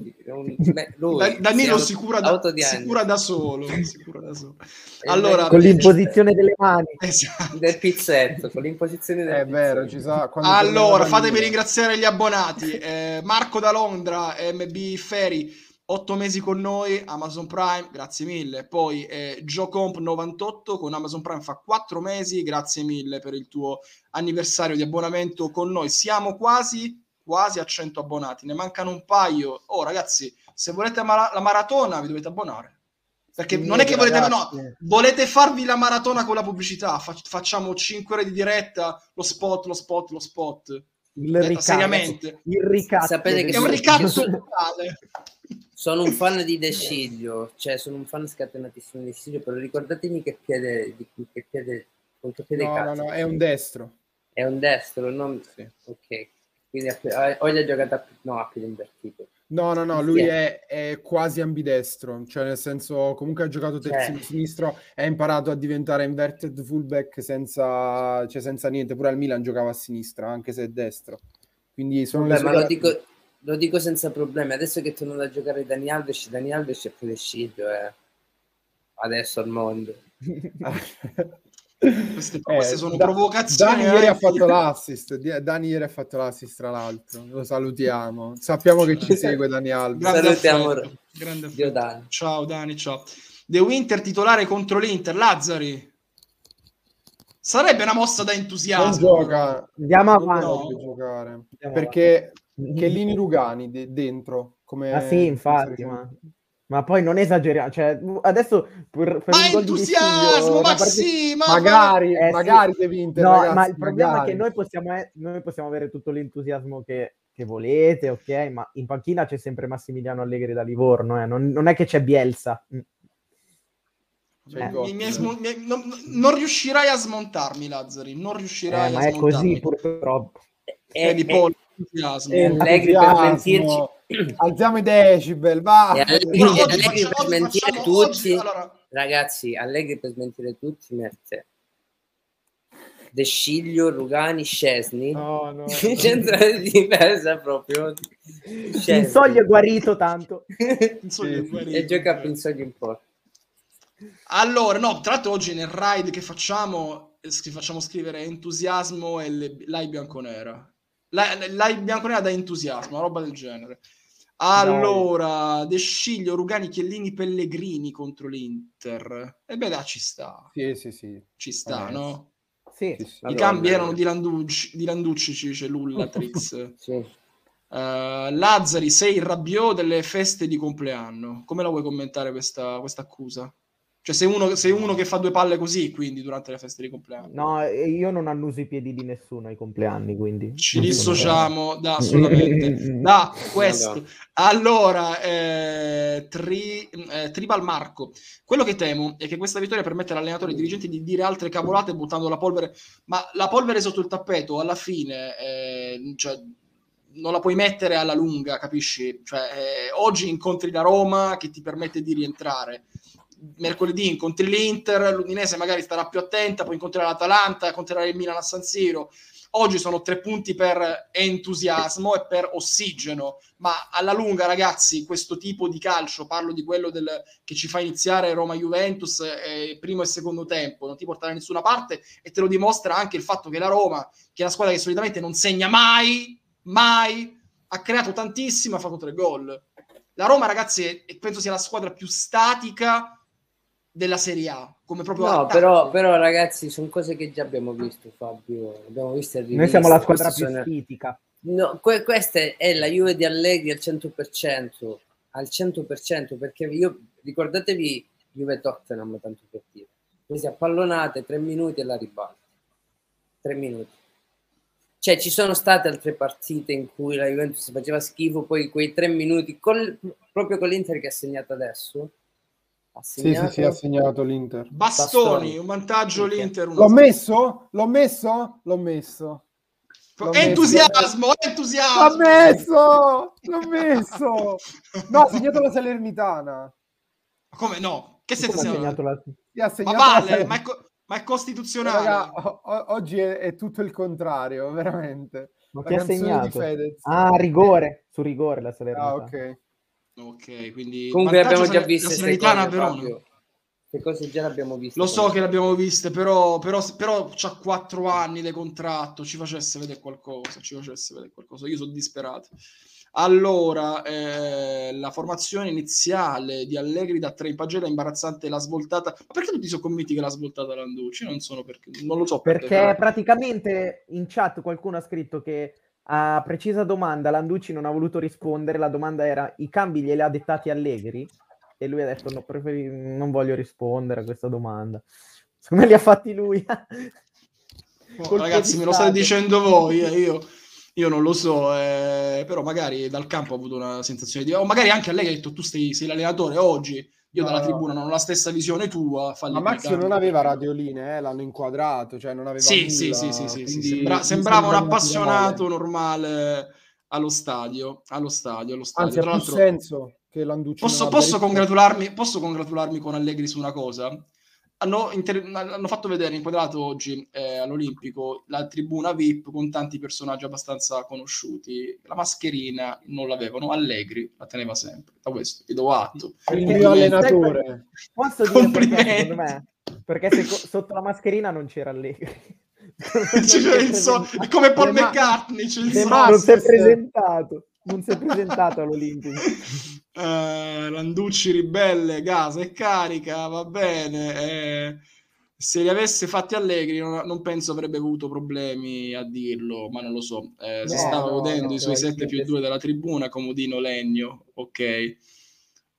lui, Danilo sicura da, sicura da solo. sicura da solo. Allora, con l'imposizione delle mani. Esatto. Del pizzetto, con l'imposizione del È vero, ci sa, Allora, fatemi ringraziare gli abbonati. Eh, Marco da Londra, MB Ferry, 8 mesi con noi, Amazon Prime, grazie mille. Poi eh, JoeComp98 con Amazon Prime fa 4 mesi, grazie mille per il tuo anniversario di abbonamento con noi. Siamo quasi, quasi a 100 abbonati, ne mancano un paio. Oh ragazzi, se volete la maratona vi dovete abbonare. Perché non è che volete, no, volete farvi la maratona con la pubblicità. facciamo 5 ore di diretta, lo spot, lo spot, lo spot. Il ricatto, seriamente. Il ricatto. Sapete che è un ricatto totale. Sono un fan di De Sciglio, cioè sono un fan scatenatissimo di De Sciglio, però ricordatemi che piede, di, che piede, con che piede no, cazzo. No, no, è un destro. È un destro, non... Sì. Ok. Quindi o gli ha giocato a, no, a piede invertito. No, no, no, lui è, è, quasi ambidestro, cioè nel senso comunque ha giocato terzino cioè. sinistro e ha imparato a diventare inverted fullback senza, cioè senza niente, pure al Milan giocava a sinistra, anche se è destro. Quindi sono Vabbè, ma lo dico, lo dico, senza problemi, adesso che torno a giocare Dani Alves, Dani Alves è pure sciglio, eh. adesso al mondo. Queste, eh, queste sono da, provocazioni. Dani ieri ha fatto l'assist. Dani ieri ha fatto l'assist, tra l'altro. Lo salutiamo. Sappiamo che ci segue Dani Alves. Salutiamo. Grande Dani. Ciao Dani, ciao. The Winter titolare contro l'Inter. Lazzari. Sarebbe una mossa da entusiasmo. Non gioca. Andiamo avanti. No. Giocare. Andiamo perché avanti. Chiellini Rugani de- dentro. Come ah sì, infatti. Ma... Ma poi non esageriamo, cioè, adesso per, per ma entusiasmo, ma sì, ma magari, eh, magari sì. devi vincere. No, ragazzi, ma il problema magari. è che noi possiamo, eh, noi possiamo avere tutto l'entusiasmo che, che, volete, ok? Ma in panchina c'è sempre Massimiliano Allegri da Livorno, eh? non, non, è che c'è Bielsa. Mm. Cioè, eh. mi, mi sm- mi, non, non, riuscirai a smontarmi, Lazzari. Non riuscirai eh, a ma smontarmi. Ma è così, purtroppo. È di pollo, entusiasmo. Allegri per mentirci. Alziamo i decibel, va. E Allegri, no, Allegri facciamo, per smentire tutti, oggi, allora... ragazzi, Allegri per smentire tutti mette De Sciglio, Rugani, Scesni. No, no, centrale di difesa proprio. Pinsoglio è guarito tanto. Pinsoglio è guarito, e gioca a Pinsoglio in porta allora no tra l'altro oggi nel ride che facciamo facciamo scrivere entusiasmo e l'ai bianconera l'hai bianconera da entusiasmo una roba del genere allora, De Sciglio, Rugani, Chiellini, Pellegrini contro l'Inter. E beh, dai, ci sta. Sì, sì, sì. Ci sta, eh, no? Sì. I cambi erano di Landucci, di Landucci ci dice Lullatrix. sì. Uh, Lazzari, sei il rabbio delle feste di compleanno. Come la vuoi commentare questa, questa accusa? Cioè, sei uno, sei uno, che fa due palle così, quindi, durante le feste di compleanno. No, io non annuso i piedi di nessuno ai compleanni, quindi... Ci dissociamo da, assolutamente, da questo. Allora, eh, tri, eh, Tribal Marco, quello che temo è che questa vittoria permette all'allenatore e ai dirigenti di dire altre cavolate buttando la polvere, ma la polvere sotto il tappeto, alla fine, eh, cioè, non la puoi mettere alla lunga, capisci? Cioè, eh, oggi incontri la Roma che ti permette di rientrare mercoledì incontri l'Inter, l'Udinese magari starà più attenta, poi incontrerà l'Atalanta, incontrerà il Milan a San Siro. Oggi sono tre punti per entusiasmo e per ossigeno, ma alla lunga, ragazzi, questo tipo di calcio, parlo di quello del, che ci fa iniziare Roma-Juventus eh, primo e secondo tempo, non ti porta da nessuna parte e te lo dimostra anche il fatto che la Roma, che è una squadra che solitamente non segna mai, mai, ha creato tantissimo, ha fatto tre gol. La Roma, ragazzi, penso sia la squadra più statica della Serie A come proprio no però, però, ragazzi sono cose che già abbiamo visto Fabio. Abbiamo visto noi siamo la squadra più sono... critica no, que- questa è la Juve di Allegri al 100% al 100% perché io ricordatevi Juve Tottenham tanto per dire. Presi a pallonate tre minuti e la ribalta. Tre minuti. Cioè ci sono state altre partite in cui la Juventus faceva schifo poi quei tre minuti col, proprio con l'Inter che ha segnato adesso sì, sì, sì, ha segnato l'Inter. Bastoni, Bastoni. un vantaggio okay. l'Inter. L'ho messo? L'ho messo? L'ho messo. L'ho entusiasmo, L'ho entusiasmo. messo! L'ho messo! No, ha segnato la Salernitana. Come no? Che Come ha segnato la... Sì, ha Ma segnato la vale, Salernitana. ma è, co- ma è costituzionale. Raga, o- o- oggi è, è tutto il contrario, veramente. Ma La chi ha segnato? Fedez. Ah, rigore, su rigore la Salernitana. Ah, ok. Ok, quindi Comunque abbiamo già visto la Salernitana cose, Verona. Che cose già le abbiamo viste. Lo so che le abbiamo viste, però, però, però c'ha quattro anni di contratto, ci facesse vedere qualcosa, ci facesse vedere qualcosa. Io sono disperato. Allora, eh, la formazione iniziale di Allegri da tre in pagella imbarazzante la svoltata. Ma perché tutti sono convinti che l'ha svoltata Landucci? Non sono perché, non lo so perché. Perché però- praticamente in chat qualcuno ha scritto che a precisa domanda Landucci non ha voluto rispondere, la domanda era i cambi glieli ha dettati Allegri e lui ha detto no, preferi- non voglio rispondere a questa domanda. Secondo me li ha fatti lui. Oh, ragazzi, me lo state dicendo voi, eh, io, io non lo so, eh, però magari dal campo ho avuto una sensazione di... O magari anche a lei ha detto tu sei, sei l'allenatore oggi, io No, dalla tribuna non ho la stessa visione tua. Ma quei Max cambi. non aveva radioline, eh, l'hanno inquadrato, cioè non aveva Sì, nulla, sì, sì, sì, sì, sì, sembra- sembrava un appassionato normale allo stadio, allo stadio, allo stadio. Anzi, Tra l'altro, senso che Landucci Posso, posso, risposto. congratularmi, posso congratularmi con Allegri su una cosa? Hanno, inter- hanno fatto vedere inquadrato oggi eh, all'Olimpico la tribuna VIP con tanti personaggi abbastanza conosciuti. La mascherina non l'avevano, Allegri la teneva sempre. Da questo vi do atto. Il Perché- mio allenatore. Posso dire perché Complimenti. secondo me? Perché se co- sotto la mascherina non c'era Allegri. Non il so- come Paul ma- McCartney. C'è il so- non si è presentato. Non si è presentato all'Olimpico. Eh, Landucci ribelle, gasa e carica, va bene. eh, se li avesse fatti Allegri, non, non penso avrebbe avuto problemi a dirlo, ma non lo so. Eh, si No, stava no, godendo no, i suoi cioè, 7 più niente. 2 della tribuna, comodino legno, ok.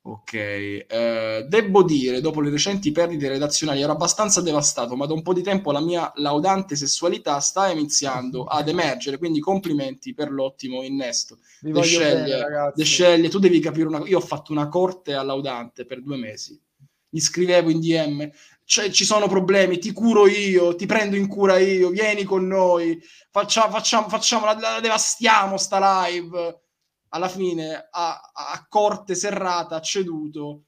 Ok, eh, devo dire, dopo le recenti perdite redazionali ero abbastanza devastato, ma da un po' di tempo la mia laudante sessualità sta iniziando ad emergere, quindi complimenti per l'ottimo innesto. De bene, sceglie, ragazzi. De sceglie, tu devi capire una cosa. Io ho fatto una corte allaudante per due mesi. Gli scrivevo in DM, "Cioè, ci sono problemi, ti curo io, ti prendo in cura io, vieni con noi, faccia- facciamo, facciamo, la, la devastiamo sta live. Alla fine, a, a corte serrata, ha ceduto.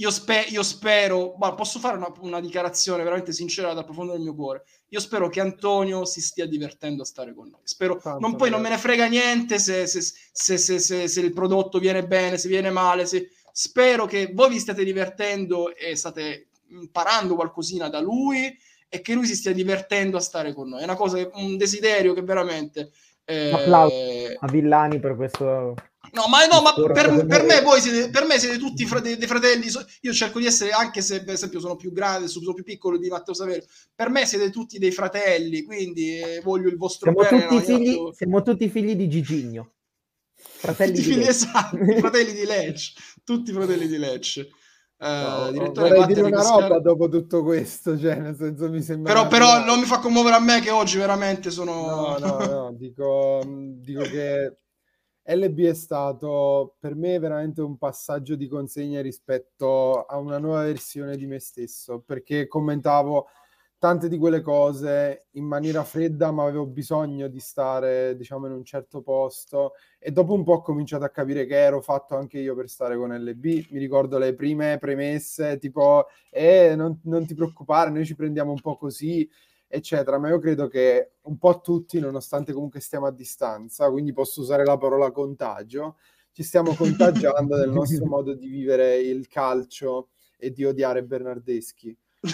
Io, spe- io spero, ma posso fare una, una dichiarazione veramente sincera dal profondo del mio cuore. Io spero che Antonio si stia divertendo a stare con noi. Spero, non, poi non me ne frega niente se, se- se- se- se- se il prodotto viene bene, se viene male. se- Spero che voi vi stiate divertendo e state imparando qualcosina da lui e che lui si stia divertendo a stare con noi. È una cosa, un desiderio che veramente... eh, Applauso. A Villani per questo. No, ma, no, ma per, per me voi siete, per me siete tutti fra- dei, fratelli. Io cerco di essere, anche se per esempio sono più grande, sono più piccolo di Matteo Saverio, per me siete tutti dei fratelli, quindi eh, voglio il vostro Siamo bene. tutti, no? Figli, faccio- siamo tutti figli di Gigigno. Fratelli tutti di figli Lecce. esatti, i fratelli di Lecce, tutti fratelli di Lecce. No, direttore vorrei dire una roba dopo tutto questo, cioè, nel senso mi sembra... Però, però non mi fa commuovere a me che oggi veramente sono... No, no, no, dico, dico che LB è stato per me veramente un passaggio di consegna rispetto a una nuova versione di me stesso, perché commentavo tante di quelle cose in maniera fredda, ma avevo bisogno di stare, diciamo, in un certo posto e dopo un po' ho cominciato a capire che ero fatto anche io per stare con LB. Mi ricordo le prime premesse, tipo, eh, non, non ti preoccupare, noi ci prendiamo un po' così, eccetera. Ma io credo che un po' tutti, nonostante comunque stiamo a distanza, quindi posso usare la parola contagio, ci stiamo contagiando del nostro modo di vivere il calcio e di odiare Bernardeschi.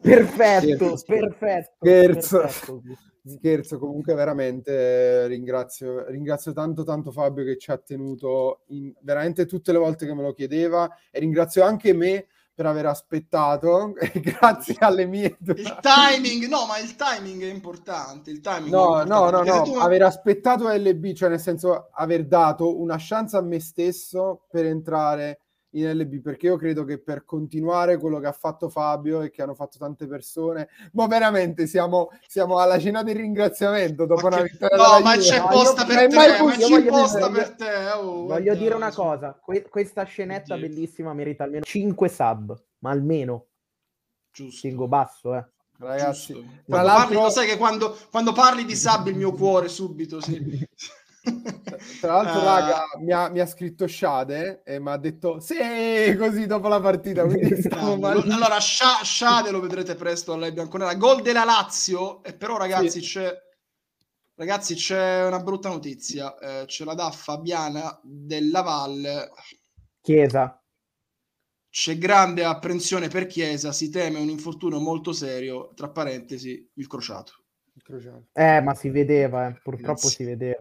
Perfetto, Scherzo. perfetto. Scherzo. perfetto. Scherzo, comunque veramente eh, ringrazio, ringrazio tanto tanto Fabio che ci ha tenuto in veramente tutte le volte che me lo chiedeva e ringrazio anche me per aver aspettato grazie alle mie il timing, no, ma il timing è importante. Il timing è No, importante, no, no, no, tu- aver aspettato LB, cioè nel senso aver dato una chance a me stesso per entrare in LB, perché io credo che per continuare quello che ha fatto Fabio e che hanno fatto tante persone, ma veramente siamo, siamo alla cena del ringraziamento dopo Ma una vittoria no, ma Juve. c'è posta per te, mai ma c'è voglio posta dire- per te. oh, Voglio dire una cosa, que- questa scenetta Oddio. bellissima merita almeno 5 sub, ma almeno, Giusto. tengo basso, eh. Ragazzi, Giusto. tra Quando l'altro- parli, lo sai che quando, quando parli di Sabbi il mio cuore subito, sì. Tra l'altro, Eh, raga, mi ha, mi ha scritto Shade e mi ha detto sì, così dopo la partita. Allora, Scia- Sciade lo vedrete presto alla bianconera. Gol della Lazio, e però ragazzi c'è... Ragazzi, c'è una brutta notizia. Eh, ce la dà Fabiana della Valle. Chiesa. C'è grande apprensione per Chiesa. Si teme un infortunio molto serio. Tra parentesi, il crociato. Incrociato. Eh, ma si vedeva, eh, purtroppo Ragazzi. si vedeva.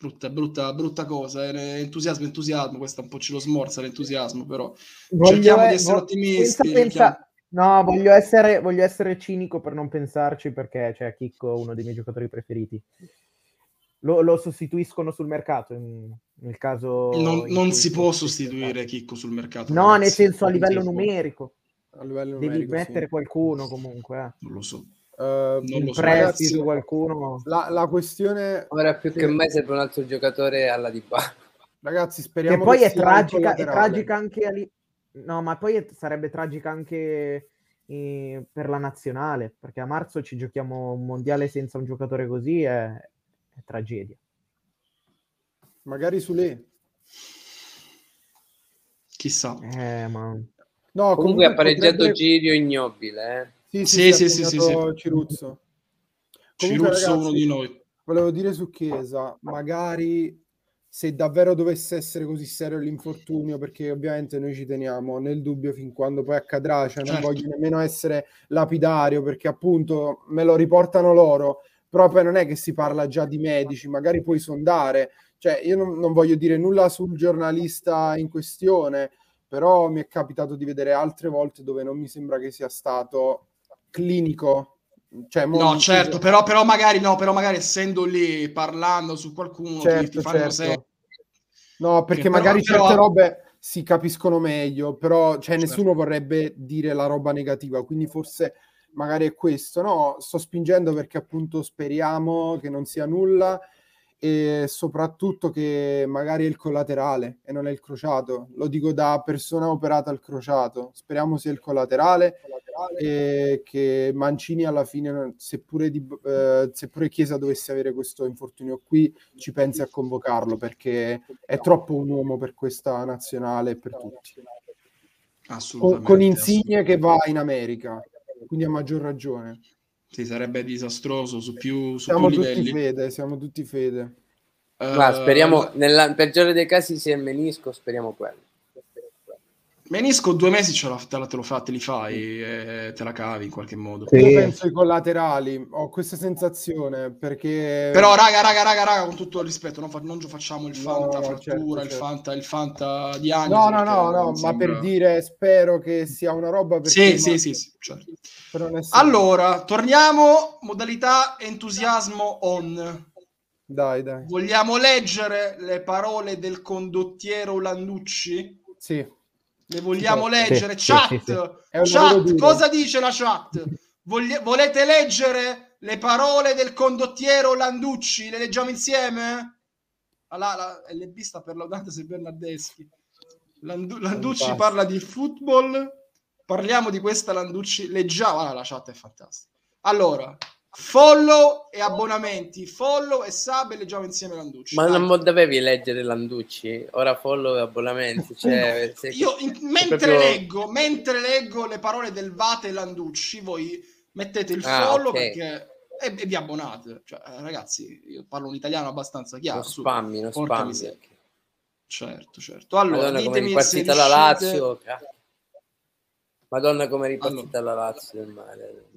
Brutta, brutta, brutta cosa. eh, Entusiasmo, entusiasmo. Questo un po' ce lo smorza l'entusiasmo, però. Voglio Cerchiamo di e- essere vo- ottimisti, pensa- No, voglio essere, voglio essere cinico per non pensarci perché cioè, Chicco è uno dei miei giocatori preferiti. Lo, lo sostituiscono sul mercato in- nel caso... Non, non si può sostituire. Chicco sul mercato. No, nel ragazzi. senso a livello numerico. A livello Devi numerico, sì. mettere qualcuno comunque. eh. Non lo so. Eh, Non In so, prestito ragazzi. qualcuno. la, la questione, Ora più Sì. che mai serve un altro giocatore alla di Bala. ragazzi, Che speriamo poi che è tragica, è tragica anche li- No, ma poi è- sarebbe tragica anche eh, per la nazionale, perché a marzo ci giochiamo un mondiale senza un giocatore così, è, è tragedia. Magari su lei. Chissà. Eh, ma... No, Comunque ha pareggiato potrebbe- Girio ignobile, eh. Sì, Sì, sì, sì, sì, sì, Ciruzzo. Comunque, Ciruzzo ragazzi, uno di noi. Volevo dire su Chiesa, magari se davvero dovesse essere così serio l'infortunio, perché ovviamente noi ci teniamo nel dubbio fin quando poi accadrà, cioè non Certo. voglio nemmeno essere lapidario, perché appunto me lo riportano loro, però poi non è che si parla già di medici, magari puoi sondare, cioè io non, non voglio dire nulla sul giornalista in questione, però mi è capitato di vedere altre volte dove non mi sembra che sia stato clinico. Cioè, No, certo, però, però magari no, però magari essendo lì parlando su qualcuno certo, ti, certo. se- No, perché però- magari però- certe robe si capiscono meglio, però cioè, Certo. nessuno vorrebbe dire la roba negativa, quindi forse magari è questo. No, sto spingendo perché appunto speriamo che non sia nulla e soprattutto che magari è il collaterale e non è il crociato. Lo dico da persona operata al crociato. Speriamo sia il collaterale e che Mancini alla fine, seppure, di, eh, seppure Chiesa dovesse avere questo infortunio qui, ci pensi a convocarlo perché è troppo un uomo per questa nazionale e per tutti. Con, assolutamente. con Insigne che va in America, quindi a maggior ragione. Sì, sarebbe disastroso su più, su Siamo più tutti livelli. fede, siamo tutti fede. Eh, Ma speriamo, nella peggiore dei casi se è menisco, speriamo quello. Menisco due mesi ce la, te, la, te lo fa, te li fai e te la cavi in qualche modo. Sì. Io penso ai collaterali, ho questa sensazione perché... Però, raga, raga, raga, raga, con tutto il rispetto, non, fa- non facciamo il fanta no, frattura, certo, il certo. fanta, il fanta diagnosi. No, no, no, no, non ma sembra- per dire spero che sia una roba Sì, sì, sì, sì, certo. Allora, torniamo, modalità entusiasmo on. Dai, dai. Vogliamo leggere le parole del condottiero Landucci? Sì. Le vogliamo Sì, leggere? sì, chat, sì, chat, cosa dice la chat? Vogli- volete leggere le parole del condottiero Landucci? Le leggiamo insieme? Là, là, LB sta per Laudantes e Bernardeschi. Landu- Landucci parla di football. Parliamo di questa Landucci. Leggiamo. Ah, la chat è fantastica. Allora, follow e abbonamenti. Follow e sub e leggiamo insieme Landucci. Ma Dai. non dovevi leggere Landucci? Ora follow e abbonamenti. Cioè, se- Io in- mentre, proprio- leggo, mentre leggo le parole del Vate Landucci, voi mettete il Ah, follow ok. perché e, e vi abbonate. Cioè, eh, ragazzi, io parlo un italiano abbastanza chiaro. non spammi, non spammi. Certo, certo. Allora, Madonna come ditemi se ripartita la Lazio. Madonna come ripartita Allora. la Lazio del male.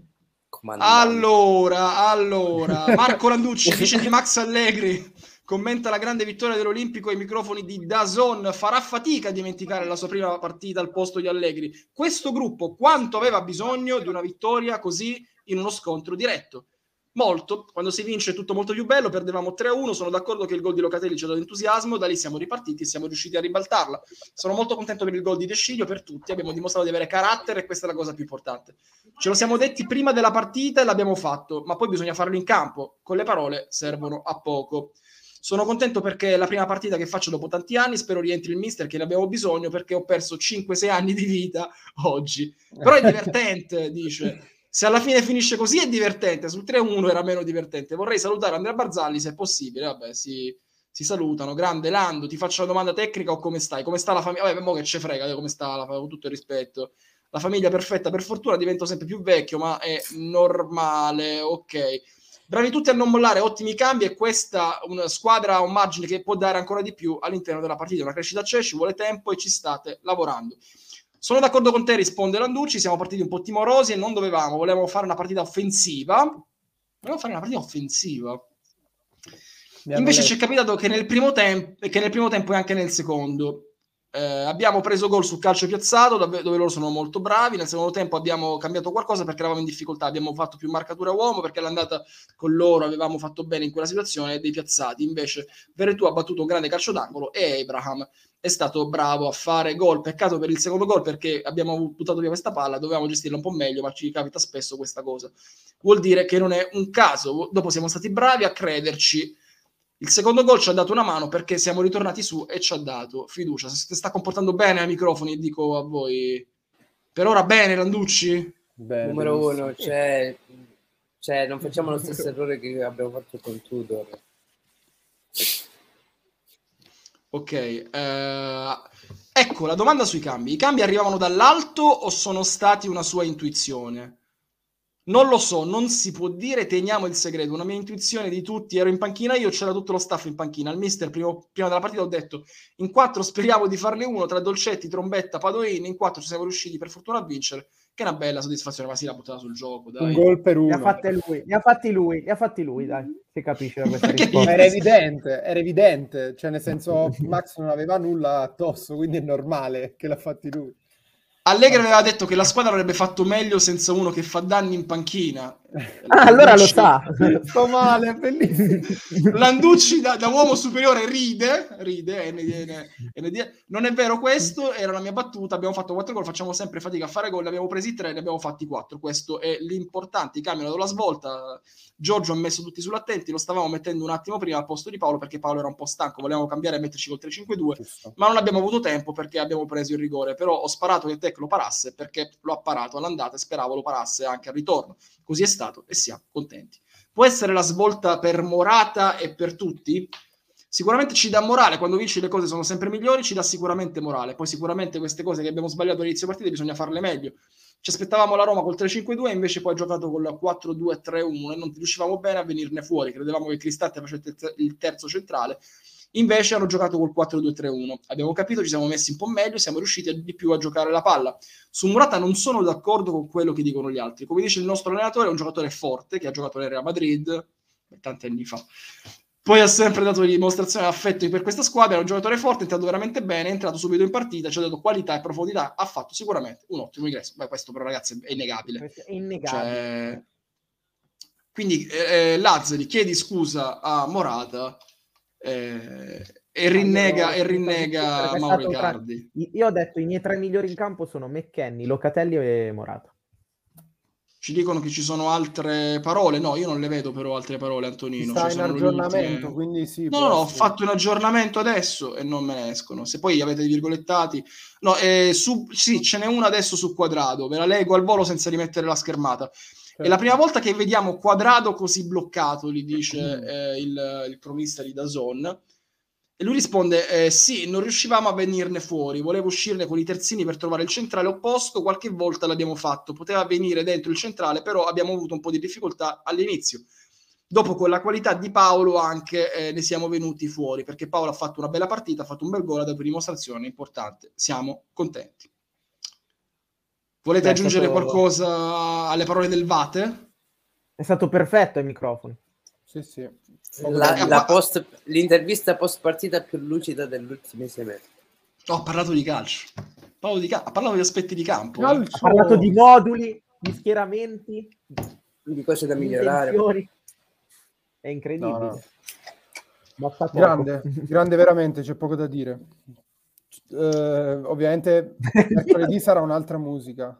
Allora, allora, Marco Landucci dice di Max Allegri. Commenta la grande vittoria dell'Olimpico ai microfoni di Dazon. Farà fatica a dimenticare la sua prima partita al posto di Allegri. Questo gruppo quanto aveva bisogno di una vittoria così in uno scontro diretto? Molto. Quando si vince è tutto molto più bello. Perdevamo 3-1. Sono d'accordo che il gol di Locatelli ci ha dato entusiasmo. Da lì siamo ripartiti e siamo riusciti a ribaltarla. Sono molto contento per il gol di De Sciglio, per tutti. Abbiamo dimostrato di avere carattere e questa è la cosa più importante. Ce lo siamo detti prima della partita e l'abbiamo fatto, ma poi bisogna farlo in campo. Con le parole servono a poco. Sono contento perché è la prima partita che faccio dopo tanti anni. Spero rientri il mister che ne abbiamo bisogno perché ho perso 5-6 anni di vita oggi. Però è divertente, dice. Se alla fine finisce così è divertente, sul 3-1 era meno divertente. Vorrei salutare Andrea Barzalli se è possibile. Vabbè, si, si salutano. Grande Lando, ti faccio una domanda tecnica o come stai? Come sta la famiglia? Vabbè, mo che ce frega, come sta la con tutto il rispetto. La famiglia perfetta, per fortuna divento sempre più vecchio, ma è normale, ok. Bravi tutti a non mollare, ottimi cambi e questa una squadra un margine che può dare ancora di più all'interno della partita. Una crescita c'è, ci vuole tempo e ci state lavorando. Sono d'accordo con te, risponde Landucci, siamo partiti un po' timorosi e non dovevamo, volevamo fare una partita offensiva. Volevamo fare una partita offensiva. Invece ci è capitato che nel primo tempo, che nel primo tempo e anche nel secondo, eh, abbiamo preso gol sul calcio piazzato dove, dove, loro sono molto bravi. Nel secondo tempo abbiamo cambiato qualcosa perché eravamo in difficoltà. Abbiamo fatto più marcatura uomo perché l'andata con loro avevamo fatto bene in quella situazione dei piazzati. Invece Veretù ha battuto un grande calcio d'angolo e Abraham è stato bravo a fare gol. Peccato per il secondo gol perché abbiamo buttato via questa palla, dovevamo gestirla un po' meglio, ma ci capita spesso questa cosa. Vuol dire che non è un caso. Dopo siamo stati bravi a crederci il secondo gol ci ha dato una mano perché siamo ritornati su e ci ha dato fiducia. Se si sta comportando bene ai microfoni, dico a voi. Per ora bene, Landucci? Bene, Numero uno, cioè, cioè, non facciamo lo stesso errore che abbiamo fatto con Tudor. Ok, eh, ecco la domanda sui cambi. I cambi arrivavano dall'alto o sono stati una sua intuizione? Non lo so, non si può dire, teniamo il segreto. Una mia intuizione di tutti, ero in panchina io, c'era tutto lo staff in panchina. Al mister, primo, prima della partita, ho detto, in quattro speriamo di farne uno, tra Dolcetti, Trombetta, Padoini, in quattro ci siamo riusciti per fortuna a vincere, che è una bella soddisfazione, ma si l'ha buttata sul gioco. Dai. Un gol per uno. Li ha, lui, li ha fatti lui, li ha fatti lui, dai, si capisce da questa risposta. Era evidente, era evidente, cioè nel senso Max non aveva nulla addosso, quindi è normale che l'ha fatti lui. Allegri aveva detto che la squadra avrebbe fatto meglio senza uno che fa danni in panchina. Ah, allora lo sa. Sto male, è bellissimo. Landucci da, da, uomo superiore ride, ride, ND, ND, non è vero questo, era la mia battuta, abbiamo fatto 4 gol, facciamo sempre fatica a fare gol, ne abbiamo presi 3, ne abbiamo fatti 4, questo è l'importante, i cambiano la svolta, Giorgio ha messo tutti sull'attenti, lo stavamo mettendo un attimo prima al posto di Paolo perché Paolo era un po' stanco, volevamo cambiare e metterci col 3-5-2, ma non abbiamo avuto tempo perché abbiamo preso il rigore, però ho sparato che Tec lo parasse perché l'ho apparato all'andata e speravo lo parasse anche al ritorno, così è stato e siamo contenti. Può essere la svolta per Morata e per tutti? Sicuramente ci dà morale, quando vinci le cose sono sempre migliori, ci dà sicuramente morale, poi sicuramente queste cose che abbiamo sbagliato all'inizio partita bisogna farle meglio ci aspettavamo la Roma col 3-5-2 invece poi ha giocato con la 4-2-3-1 e non riuscivamo bene a venirne fuori credevamo che Cristante facesse il terzo centrale invece hanno giocato col 4-2-3-1 abbiamo capito, ci siamo messi un po' meglio siamo riusciti di più a giocare la palla su Murata non sono d'accordo con quello che dicono gli altri come dice il nostro allenatore è un giocatore forte che ha giocato nel Real Madrid tanti anni fa poi ha sempre dato dimostrazione di affetto per questa squadra, è un giocatore forte, è entrato veramente bene, è entrato subito in partita, ci ha dato qualità e profondità, ha fatto sicuramente un ottimo ingresso. Beh, questo però ragazzi è innegabile. È innegabile. Cioè... Quindi eh, Lazzari chiedi scusa a Morata eh, e rinnega, e rinnega Mauro Icardi. Io ho detto i miei tre migliori in campo sono McKenny, Locatelli e Morata. Ci dicono che ci sono altre parole. No, io non le vedo però altre parole, Antonino. Sta in aggiornamento, quindi sì. No, no, no, ho fatto un aggiornamento adesso e non me ne escono. Se poi avete i virgolettati... No, eh, su... sì, ce n'è una adesso su quadrado. Ve la leggo al volo senza rimettere la schermata. È la prima volta che vediamo quadrado così bloccato, gli dice mm. eh, il, il cronista di Dazon. E lui risponde: eh, Sì, non riuscivamo a venirne fuori. Volevo uscirne con i terzini per trovare il centrale opposto. Qualche volta l'abbiamo fatto. Poteva venire dentro il centrale, però abbiamo avuto un po' di difficoltà all'inizio. Dopo, con la qualità di Paolo, anche eh, ne siamo venuti fuori perché Paolo ha fatto una bella partita, ha fatto un bel gol, ha dato dimostrazione importante. Siamo contenti. Volete Beh, aggiungere stato... qualcosa alle parole del Vate? È stato perfetto ai microfoni. Sì, sì. La, la post, l'intervista post partita più lucida dell'ultimo semestre. Ha parlato di calcio. Di ca- ha parlato di aspetti di campo. Eh. Ha parlato di moduli, di schieramenti, di cose da migliorare. È incredibile. No, no. Grande, grande veramente, c'è poco da dire. Uh, ovviamente mercoledì sarà un'altra musica.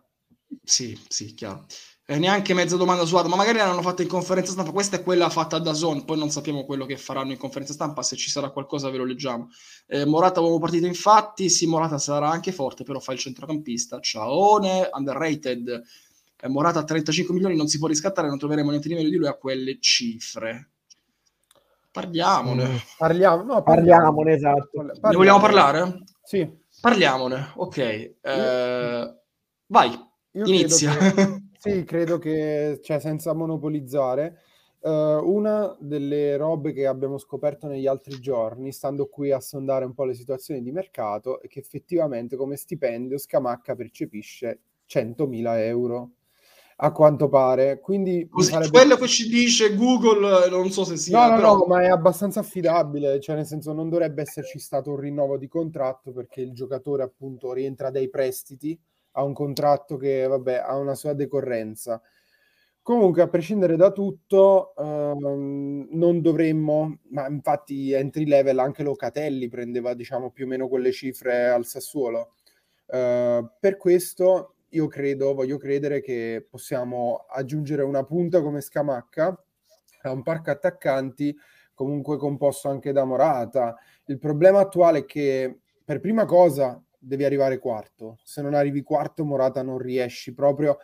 Sì, sì, chiaro eh, neanche mezza domanda su Adam, ma magari l'hanno fatta in conferenza stampa. Questa è quella fatta da Zone, poi non sappiamo quello che faranno in conferenza stampa. Se ci sarà qualcosa, ve lo leggiamo. Eh, Morata, uomo partito, infatti. Sì, Morata sarà anche forte, però fa il centrocampista. Ciaone, underrated. eh, Morata a 35 milioni non si può riscattare, non troveremo niente di meglio di lui a quelle cifre. Parliamone. Parliamo, no, parliamone, esatto. Parliamo. Ne vogliamo parlare? Sì. Parliamone, ok. Eh, vai, Io inizia. Credo che, sì, credo che, cioè, senza monopolizzare, uh, una delle robe che abbiamo scoperto negli altri giorni, stando qui a sondare un po' le situazioni di mercato, è che effettivamente come stipendio Scamacca percepisce 100.000 euro a quanto pare. Quindi Così, farebbe... quello che ci dice Google, non so se sia. No, no, però... no, ma è abbastanza affidabile, cioè nel senso non dovrebbe esserci stato un rinnovo di contratto perché il giocatore appunto rientra dai prestiti, ha un contratto che vabbè ha una sua decorrenza. Comunque, a prescindere da tutto, ehm, non dovremmo, ma infatti entry level anche Locatelli prendeva diciamo più o meno quelle cifre al Sassuolo. Uh, per questo io credo, voglio credere che possiamo aggiungere una punta come Scamacca a un parco attaccanti comunque composto anche da Morata. Il problema attuale è che per prima cosa devi arrivare quarto. Se non arrivi quarto, Morata non riesci proprio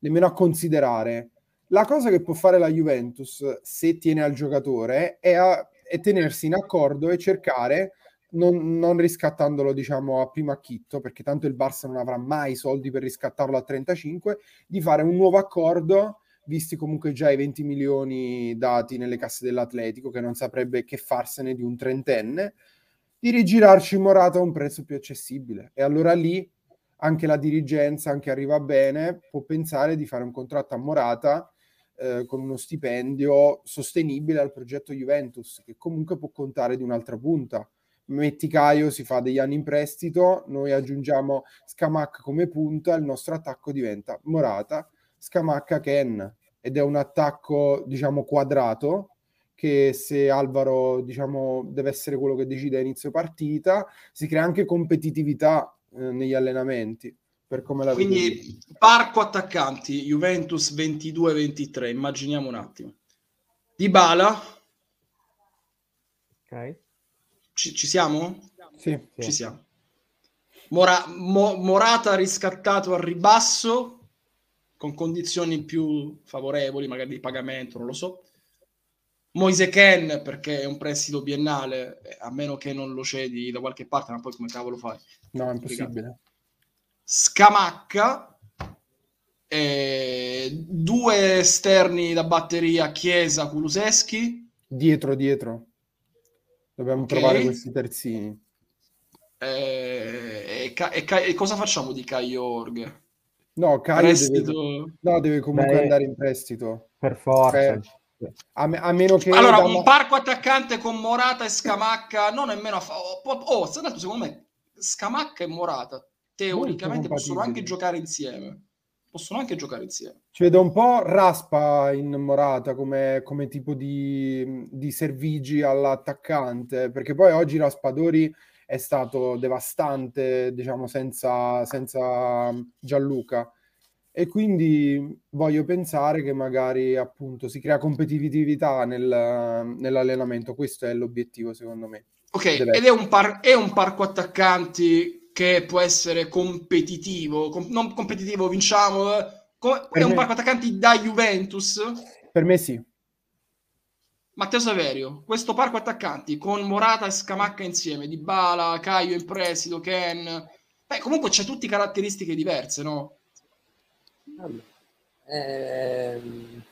nemmeno a considerare. La cosa che può fare la Juventus, se tiene al giocatore, è, a, è tenersi in accordo e cercare non, non, riscattandolo diciamo a primo acchitto perché tanto il Barça non avrà mai soldi per riscattarlo a 35 di fare un nuovo accordo visti comunque già i 20 milioni dati nelle casse dell'Atletico che non saprebbe che farsene di un trentenne di rigirarci Morata a un prezzo più accessibile. E allora lì anche la dirigenza anche arriva bene può pensare di fare un contratto a Morata eh, con uno stipendio sostenibile al progetto Juventus che comunque può contare di un'altra punta metti Caio, si fa degli anni in prestito, noi aggiungiamo Scamacca come punta, il nostro attacco diventa Morata, Scamacca Ken ed è un attacco diciamo quadrato che se Alvaro diciamo deve essere quello che decide a inizio partita, si crea anche competitività eh, negli allenamenti. Per come la Quindi parco attaccanti Juventus 22-23, immaginiamo un attimo. Di Bala. Ok ci, ci siamo? Sì. Ci siamo. Mora, Mo, Morata riscattato al ribasso con condizioni più favorevoli, magari di pagamento, non lo so. Moise Ken perché è un prestito biennale, a meno che non lo cedi da qualche parte, ma poi come cavolo fai? No, è impossibile. Scamacca, eh, due esterni da batteria, Chiesa, Kuluseschi. Dietro, dietro. Dobbiamo okay. trovare questi terzini. Eh, e, e, e, cosa facciamo di Kai Org? No, Kai deve, no, deve comunque Beh, andare in prestito. Per forza. Cioè, a, a, meno che... Allora, un parco attaccante con Morata e Scamacca, non nemmeno a fa... Oh, oh, secondo me Scamacca e Morata teoricamente possono anche giocare insieme possono anche giocare insieme. Ci vedo un po' raspa in Morata come, come tipo di, di servigi all'attaccante, perché poi oggi Raspadori è stato devastante, diciamo, senza, senza Gianluca. E quindi voglio pensare che magari appunto si crea competitività nel, nell'allenamento. Questo è l'obiettivo, secondo me. Ok, ed è un, par- è un parco attaccanti che può essere competitivo, com- non competitivo, vinciamo, eh. Com- è me... un parco attaccanti da Juventus? Per me sì. Matteo Saverio, questo parco attaccanti con Morata e Scamacca insieme, Di Bala, Caio in prestito, Ken, beh, comunque c'è tutte caratteristiche diverse, no? Ehm,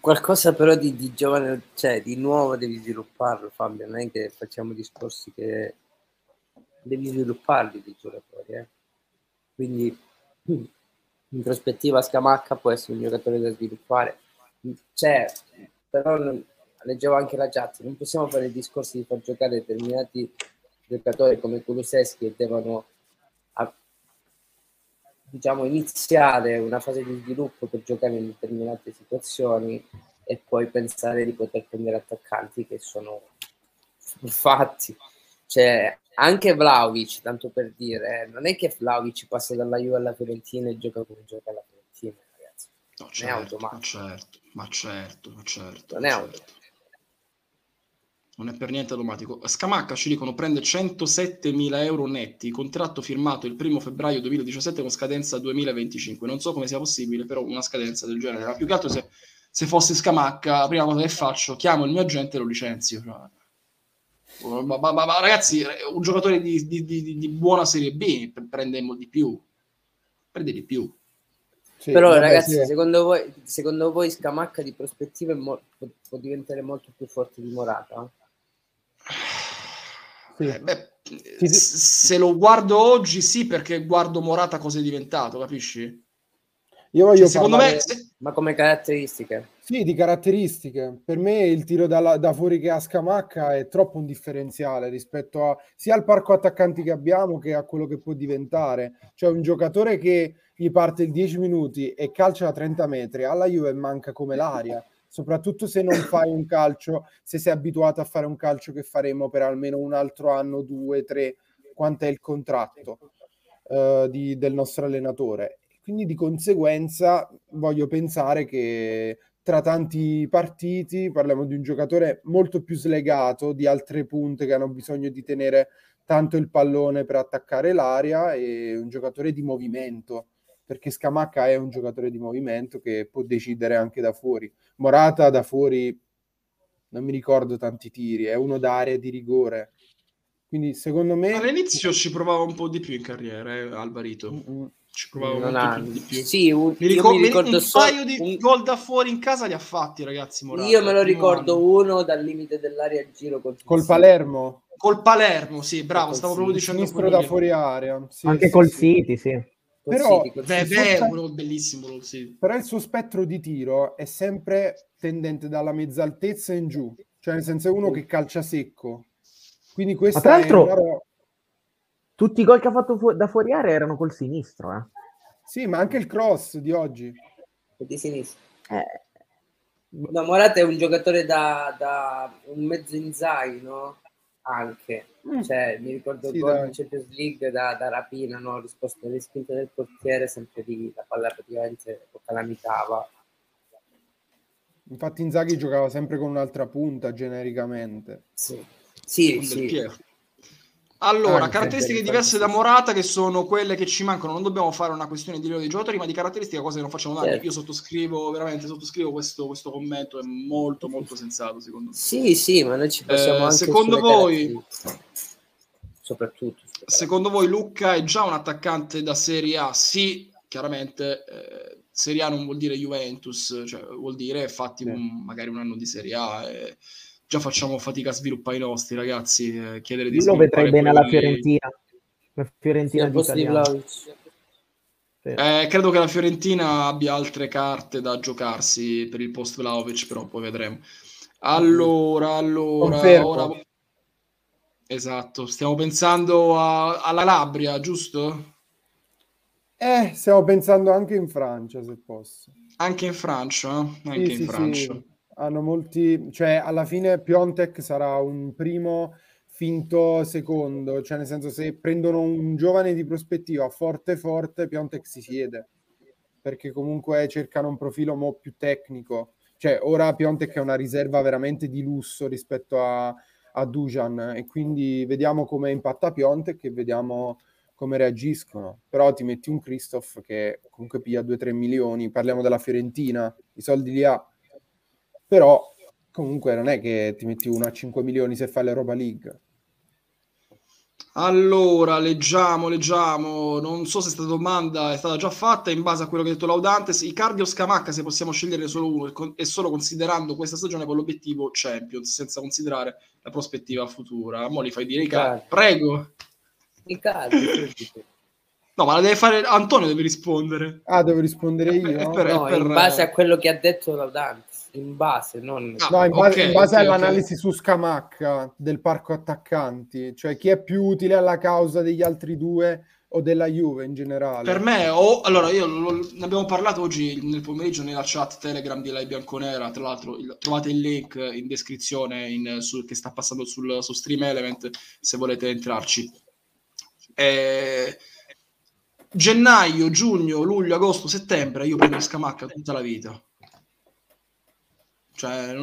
qualcosa però di, di, giovane, cioè di nuovo devi svilupparlo, Fabio, non è che facciamo discorsi che devi svilupparli di giocatori. Eh. Quindi in prospettiva Scamacca può essere un giocatore da sviluppare. C'è, però leggevo anche la chat, non possiamo fare il discorso di far giocare determinati giocatori come Kuluseschi che devono a, diciamo iniziare una fase di sviluppo per giocare in determinate situazioni e poi pensare di poter prendere attaccanti che sono fatti. Cioè, anche Vlaovic, tanto per dire, eh, non è che Vlaovic passa dalla Juve alla Fiorentina e gioca come gioca alla Fiorentina, ragazzi. No, certo, ma certo, ma certo, ma certo. Non è certo. non è per niente automatico. Scamacca ci dicono prende 107.000 euro netti, contratto firmato il primo febbraio 2017 con scadenza 2025. Non so come sia possibile, però una scadenza del genere. Ma più che altro se, se fosse Scamacca, la prima cosa che faccio, chiamo il mio agente e lo licenzio. Cioè, ma, ma, ma, ragazzi, un giocatore di, di, di, di buona Serie B prende di più. Prende di più. Sì, Però vabbè, ragazzi, sì. secondo, voi, secondo voi Scamacca di prospettiva mo- può diventare molto più forte di Morata? Sì. Eh, beh, se lo guardo oggi sì, perché guardo Morata cosa è diventato, capisci? Io voglio cioè, secondo me ma come caratteristiche? Sì, di caratteristiche. Per me il tiro da, da fuori che ha Scamacca è troppo un differenziale rispetto a, sia al parco attaccanti che abbiamo che a quello che può diventare. Cioè un giocatore che gli parte il 10 minuti e calcia a 30 metri, alla Juve manca come l'aria soprattutto se non fai un calcio, se sei abituato a fare un calcio che faremo per almeno un altro anno, due, tre, quanto è il contratto uh, di, del nostro allenatore. Quindi di conseguenza voglio pensare che tra tanti partiti parliamo di un giocatore molto più slegato di altre punte che hanno bisogno di tenere tanto il pallone per attaccare l'aria e un giocatore di movimento perché Scamacca è un giocatore di movimento che può decidere anche da fuori. Morata da fuori non mi ricordo tanti tiri, è uno d'area di rigore. Quindi secondo me... All'inizio ci provava un po' di più in carriera, eh, Alvarito. Mm-hmm. Ci un ha... po' di più. Sì, un, mi ricordo, mi ricordo un solo... paio di un... gol da fuori in casa li ha fatti, ragazzi. Morata, io me lo ricordo anno. uno dal limite dell'area a giro col, col Palermo. Col Palermo, sì, bravo, stavo proprio dicendo sinistro da fuori area. Sì, Anche sì, col sì. City, sì. Però, beh, beh, spettro, bellissimo, sì. però il suo spettro di tiro è sempre tendente dalla mezza altezza in giù, cioè nel senso è uno che calcia secco. Quindi questo tra l'altro, una... tutti i gol che ha fatto fu- da fuori area erano col sinistro. Eh. Sì, ma anche il cross di oggi. Di sinistra. Eh. No, Morata è un giocatore da, da un mezzo Inzaghi, no? anche. Mm. Cioè, mi ricordo sì, il gol in Champions League da, da rapina, no? risposta alle spinte del portiere, sempre lì la palla praticamente lo calamitava. Infatti Inzaghi giocava sempre con un'altra punta genericamente. Sì, sì, sì. Allora, Anche caratteristiche diverse da Morata che sono quelle che ci mancano. Non dobbiamo fare una questione di livello di giocatori, ma di caratteristiche, cose che non facciamo danni. Certo. Io sottoscrivo, veramente sottoscrivo questo, questo, commento, è molto molto sensato secondo me. Sì, sì, ma noi ci possiamo eh, anche Secondo voi, soprattutto. Secondo voi Lucca è già un attaccante da Serie A? Sì, chiaramente eh, Serie A non vuol dire Juventus, cioè vuol dire fatti sì. un, magari un anno di Serie A. Eh, già facciamo fatica a sviluppare i nostri ragazzi. Eh, chiedere di Io lo vedrei bene alla Fiorentina. La Fiorentina di Italiano. Eh, credo che la Fiorentina abbia altre carte da giocarsi per il post Vlaovic, però poi vedremo. Allora, allora, ora... esatto, stiamo pensando a, alla Labria, giusto? Eh, stiamo pensando anche in Francia, se posso. Anche in Francia? Anche sì, in sì, Francia. Sì hanno molti, cioè alla fine Piontek sarà un primo finto secondo, cioè nel senso se prendono un giovane di prospettiva forte forte, Piontek si siede, perché comunque cercano un profilo mo più tecnico. Cioè ora Piontek è una riserva veramente di lusso rispetto a, a Dujan e quindi vediamo come impatta Piontek e vediamo come reagiscono. Però ti metti un Christoph che comunque piglia 2-3 milioni, parliamo della Fiorentina, i soldi li ha però comunque non è che ti metti uno a 5 milioni se fai l'Europa League. Allora, leggiamo, leggiamo. Non so se questa domanda è stata già fatta in base a quello che ha detto Laudantes. Icardi o Scamacca, se possiamo scegliere solo uno, e solo considerando questa stagione con l'obiettivo Champions, senza considerare la prospettiva futura. Mo li fai dire Icardi. Prego. Icardi. No, ma la deve fare Antonio, deve rispondere. Ah, devo rispondere io? Per, no, per... in base a quello che ha detto Laudantes in base, non... Ah, no, in base, okay, in base okay, all'analisi okay. su Scamacca del parco attaccanti, cioè chi è più utile alla causa degli altri due o della Juve in generale? Per me, o allora io lo, ne abbiamo parlato oggi nel pomeriggio nella chat Telegram di Lai Bianconera. Tra l'altro, il, trovate il link in descrizione in, su, che sta passando sul, su Stream Element se volete entrarci. Eh, gennaio, giugno, luglio, agosto, settembre, io prendo Scamacca tutta la vita Cioè,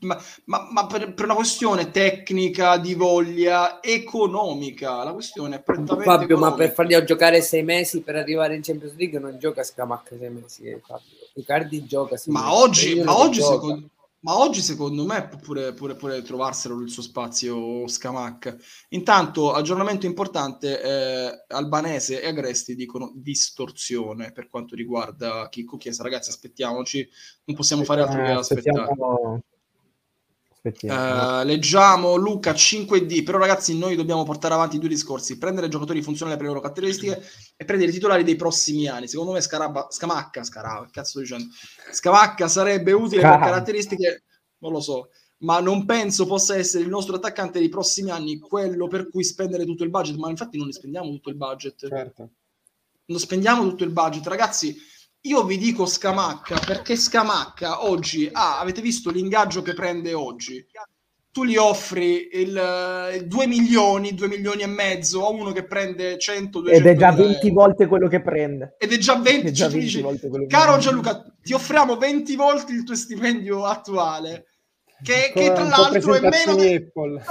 ma, ma, ma per, per, una questione tecnica, di voglia, economica, la questione è prettamente Fabio, economica. ma per farli giocare sei mesi per arrivare in Champions League non gioca Scamacca sei mesi, eh, Fabio. Icardi gioca sei ma mesi. Oggi, ma oggi, secondo, ma oggi secondo me può pure, pure, pure trovarselo il suo spazio Scamacca. Intanto, aggiornamento importante, eh, Albanese e Agresti dicono distorsione per quanto riguarda Chicco Chiesa. Ragazzi, aspettiamoci, non possiamo fare altro che Eh, aspettare. aspettiamo- Eh, leggiamo Luca 5D, però ragazzi noi dobbiamo portare avanti due discorsi, prendere giocatori funzionali per le loro caratteristiche e prendere i titolari dei prossimi anni. Secondo me Scarabba, Scamacca, Scarabba, cazzo dicendo, Scamacca sarebbe utile per Scarabba. caratteristiche, non lo so, ma non penso possa essere il nostro attaccante dei prossimi anni, quello per cui spendere tutto il budget, ma infatti non ne spendiamo tutto il budget Certo. non spendiamo tutto il budget, ragazzi. Io vi dico Scamacca perché Scamacca oggi ah, avete visto l'ingaggio che prende oggi? Tu gli offri il 2 milioni, 2 milioni e mezzo a uno che prende 100, 200 Ed è già mila 20 euro. volte quello che prende. Ed è già 20, È già cioè tu 20 dici, volte quello che caro prende. Gianluca, ti offriamo 20 volte il tuo stipendio attuale, che, che tra l'altro è meno, Apple. no,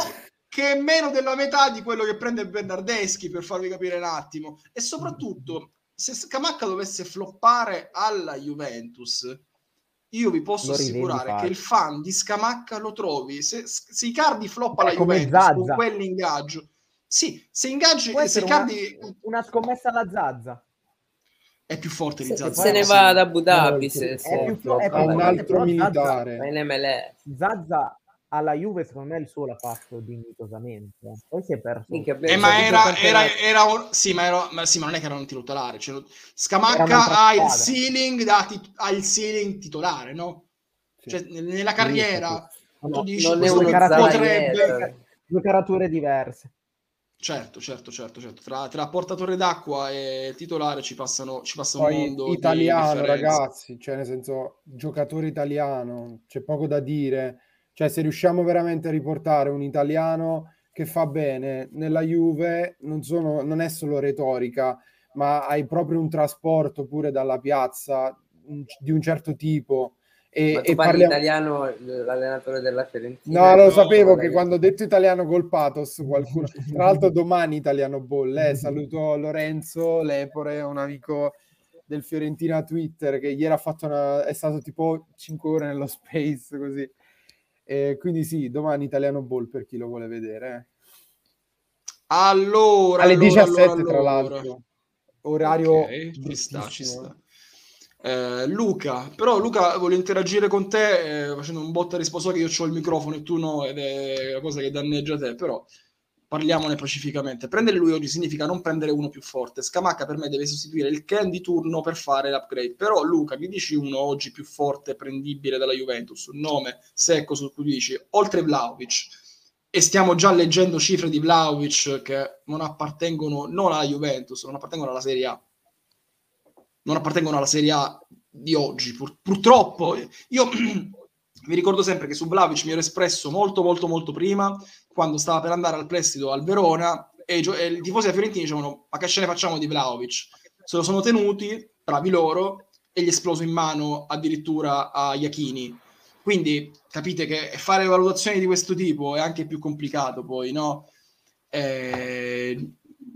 che è meno della metà di quello che prende Bernardeschi, per farvi capire un attimo. E soprattutto, se Scamacca dovesse floppare alla Juventus, io vi posso Lo assicurare che il fan di Scamacca lo trovi. Se, se Icardi floppa alla come Juventus con Zazza. quell'ingaggio, sì, se ingaggi, se essere una, Icardi una scommessa alla Zazza. è più forte di Se, Zazza. se ne va ad Abu Dhabi, se, È più floppa. è un forte, altro militare. Zazza alla Juve secondo me il suo l'ha fatto dignitosamente. Poi si è perso. Minchia, Eh, ma era, era, era un- sì, ma, era, ma sì, ma non è che era un titolare. Cioè, Scamacca ha il ceiling da tit- ha il ceiling titolare, no? Sì. Cioè, nel- nella carriera No, tu dici non uno potrebbe zaino. Due carature diverse. certo certo certo certo tra, tra portatore d'acqua e titolare ci passano ci passa un Poi mondo di italiano, ragazzi, cioè nel senso, giocatore italiano, c'è poco da dire. Cioè, se riusciamo veramente a riportare un italiano che fa bene nella Juve, non, sono, non è solo retorica, ma hai proprio un trasporto pure dalla piazza un- di un certo tipo. E, Ma tu e parli parliamo- italiano, l'allenatore della Fiorentina? No, lo No, sapevo che quando ho detto italiano col pathos qualcuno... Tra l'altro domani italiano boll, eh, saluto Lorenzo Lepore, un amico del Fiorentina Twitter che ieri ha fatto una... è stato tipo 5 ore nello space così. E quindi sì, domani italiano ball per chi lo vuole vedere. allora eh. Alle allora, 17 allora, tra allora. l'altro. Orario Ok, ci sta, ci sta. Eh, Luca, però Luca voglio interagire con te eh, facendo un botta risposta che io ho il microfono e tu no ed è la cosa che danneggia te, però parliamone pacificamente. Prendere lui oggi significa non prendere uno più forte. Scamacca per me deve sostituire il Ken di turno per fare l'upgrade. Però Luca, mi dici uno oggi più forte, prendibile dalla Juventus, un nome secco su cui dici, oltre Vlaovic, e stiamo già leggendo cifre di Vlaovic che non appartengono non alla Juventus, non appartengono alla Serie A. Non appartengono alla Serie A di oggi, pur- purtroppo. Io vi ricordo sempre che su Vlaovic mi ero espresso molto molto molto prima, quando stava per andare al prestito al Verona, e, gio- e i tifosi della Fiorentina dicevano ma che ce ne facciamo di Vlaovic? Se lo sono tenuti, bravi loro, e gli è esploso in mano addirittura a Iachini. Quindi capite che fare valutazioni di questo tipo è anche più complicato poi, no? Eh,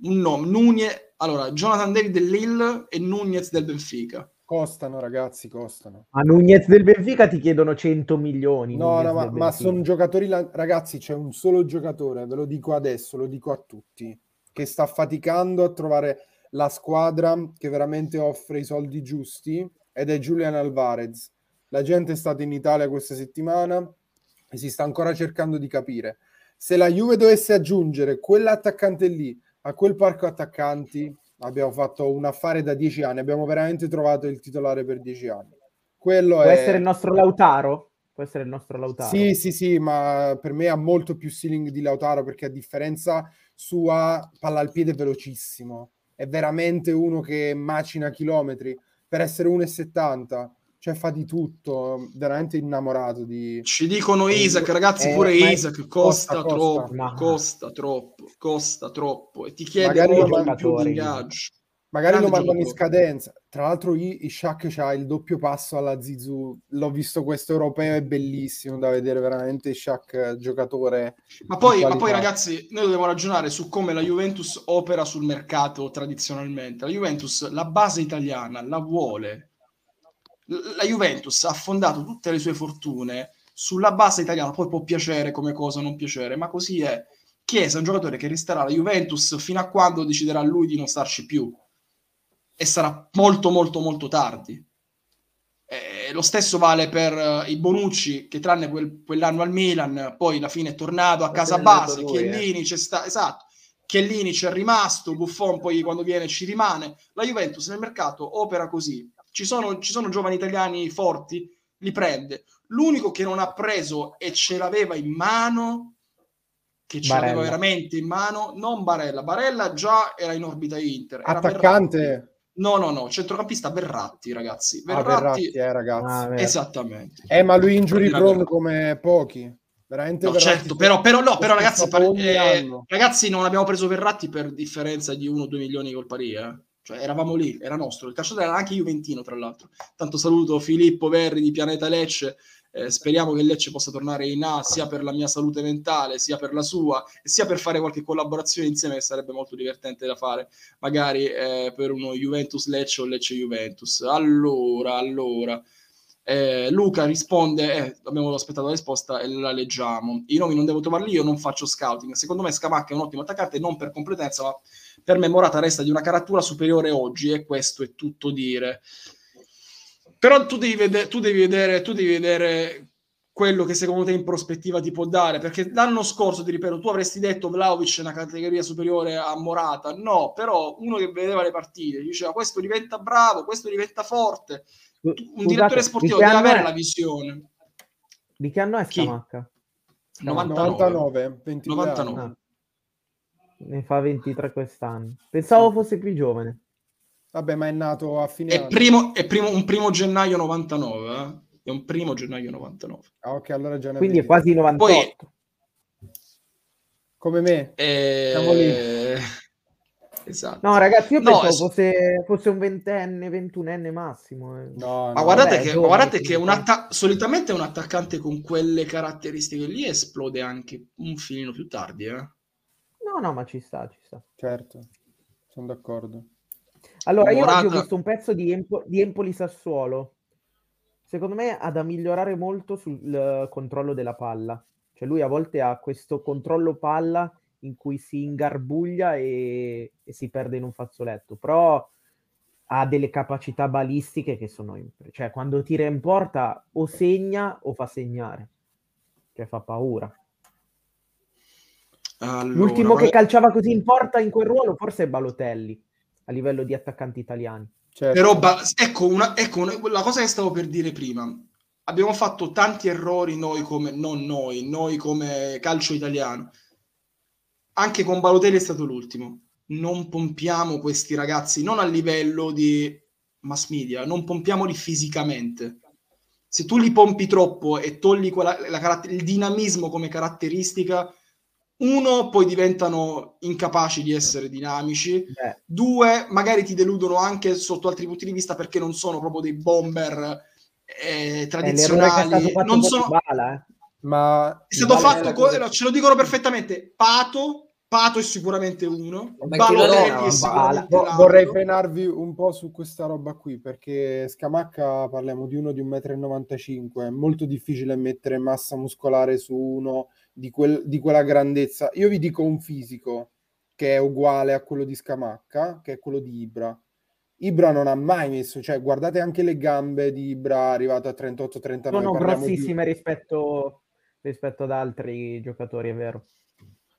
nome, Nunez, allora, Jonathan David del Lille e Nunez del Benfica. Costano ragazzi, costano. A Nunez del Benfica ti chiedono 100 milioni. No, no, ma, ma sono giocatori, ragazzi, c'è un solo giocatore, ve lo dico adesso, lo dico a tutti, che sta faticando a trovare la squadra che veramente offre i soldi giusti ed è Julian Alvarez. La gente è stata in Italia questa settimana e si sta ancora cercando di capire. Se la Juve dovesse aggiungere quell'attaccante lì a quel parco attaccanti, abbiamo fatto un affare da dieci anni, abbiamo veramente trovato il titolare per dieci anni. Quello Può è... essere il nostro Lautaro? Può essere il nostro Lautaro? Sì, sì, sì, ma per me ha molto più ceiling di Lautaro perché a differenza sua palla al piede è velocissimo. È veramente uno che macina chilometri per essere 1,70. Cioè fa di tutto, veramente innamorato di... Ci dicono Isaac, ragazzi, Eh, pure Isaac costa, costa, costa. troppo, Ma- costa troppo, costa troppo e ti chiede Magari lo di più ingaggio. Magari Grande lo mandano in scadenza. Tra l'altro, I- Ishak ha il doppio passo alla Zizou. L'ho visto questo europeo, è bellissimo da vedere veramente. Ishak, eh, giocatore. Ma poi, ma poi, ragazzi, noi dobbiamo ragionare su come la Juventus opera sul mercato tradizionalmente. La Juventus, la base italiana, la vuole. La Juventus ha fondato tutte le sue fortune sulla base italiana. Poi può piacere come cosa, non piacere, ma così è. Chiesa è un giocatore che resterà alla Juventus fino a quando deciderà lui di non starci più. E sarà molto, molto, molto tardi. Eh, lo stesso vale per eh, i Bonucci che tranne quel- quell'anno al Milan poi alla fine è tornato a casa base lui, eh. Chiellini c'è sta- esatto Chiellini c'è rimasto Buffon poi quando viene ci rimane la Juventus nel mercato opera così ci sono, ci sono giovani italiani forti li prende l'unico che non ha preso e ce l'aveva in mano che ce l'aveva Barella. veramente in mano non Barella Barella già era in orbita Inter. Attaccante. no no no centrocampista Verratti ragazzi Ah, Verratti, Verratti, eh, ragazzi. Ah, esattamente Eh, ma lui injury prone come pochi. Veramente No, certo, però, però, no, però ragazzi, eh, ragazzi, non abbiamo preso Verratti per differenza di 1-2 milioni col Pari, eh. Cioè, eravamo lì, era nostro. Il calciatore era anche Juventino, tra l'altro. Tanto saluto Filippo Verri di Pianeta Lecce. eh, speriamo che Lecce possa tornare in A sia per la mia salute mentale, sia per la sua, sia per fare qualche collaborazione insieme che sarebbe molto divertente da fare, magari eh, per uno Juventus Lecce o Lecce Juventus. Allora, allora. Eh, Luca risponde: eh, Abbiamo aspettato la risposta e la leggiamo. I nomi non devo trovarli io, non faccio scouting. Secondo me Scamacca è un ottimo attaccante, non per competenza, ma per me Morata resta di una caratura superiore oggi, e questo è tutto dire. Però tu devi, vede- tu devi vedere, tu devi vedere quello che secondo te in prospettiva ti può dare, perché l'anno scorso, ti ripeto, tu avresti detto Vlaovic è una categoria superiore a Morata, no, però uno che vedeva le partite diceva questo diventa bravo, questo diventa forte, un Scusate, direttore sportivo di deve avere è? la visione. Di che anno è Chi? Scamacca? 99. 99, 22 99. anni. Ah. Ne fa 23 quest'anno. Pensavo fosse più giovane. Vabbè, ma è nato a fine È, anno. primo, è primo- un primo gennaio 99, eh? è un primo gennaio 99. Ah, ok, allora già ne Quindi è quasi 98. Come me. Eh, Siamo lì. Esatto. No, ragazzi, io No, pensavo es- fosse, fosse un ventenne, ventunenne massimo. eh. No, Ma no. guardate vabbè, che, giovane, guardate che un atta- solitamente un attaccante con quelle caratteristiche lì esplode anche un filino più tardi. Eh? No, no, ma ci sta, ci sta. Certo, sono d'accordo. Allora, io Morata- oggi ho visto un pezzo di, Empo- di Empoli Sassuolo. Secondo me ha da migliorare molto sul eh, controllo della palla. Cioè lui a volte ha questo controllo palla in cui si ingarbuglia e, e si perde in un fazzoletto, però ha delle capacità balistiche che sono... impre- Cioè quando tira in porta o segna o fa segnare. Cioè fa paura. Allora, L'ultimo che vabbè, calciava così in porta in quel ruolo forse è Balotelli, a livello di attaccanti italiani. Certo. però, ba- ecco, una, ecco una- la cosa che stavo per dire prima. Abbiamo fatto tanti errori noi come, non noi, noi come calcio italiano. Anche con Balotelli è stato l'ultimo. Non pompiamo questi ragazzi, non a livello di mass media, non pompiamoli fisicamente. Se tu li pompi troppo e togli quella- la caratter- il dinamismo come caratteristica, uno, poi diventano incapaci di essere dinamici, Beh, Due, magari ti deludono anche sotto altri punti di vista perché non sono proprio dei bomber eh, stato tradizionali. fatto Non sono... Bala, eh. Ma È stato fatto, co- cosa- no, ce lo dicono perfettamente. Pato, Pato è sicuramente uno. Ma Balotelli è sicuramente l'altro. vorrei frenarvi un po' su questa roba qui perché Scamacca parliamo di uno di 1,95 m, è molto difficile mettere massa muscolare su uno di, quel- di quella grandezza. Io vi dico un fisico che è uguale a quello di Scamacca, che è quello di Ibra. Ibra non ha mai messo, cioè guardate anche le gambe di Ibra arrivato a 38-39. Sono parliamo di- grossissime rispetto, rispetto ad altri giocatori, è vero.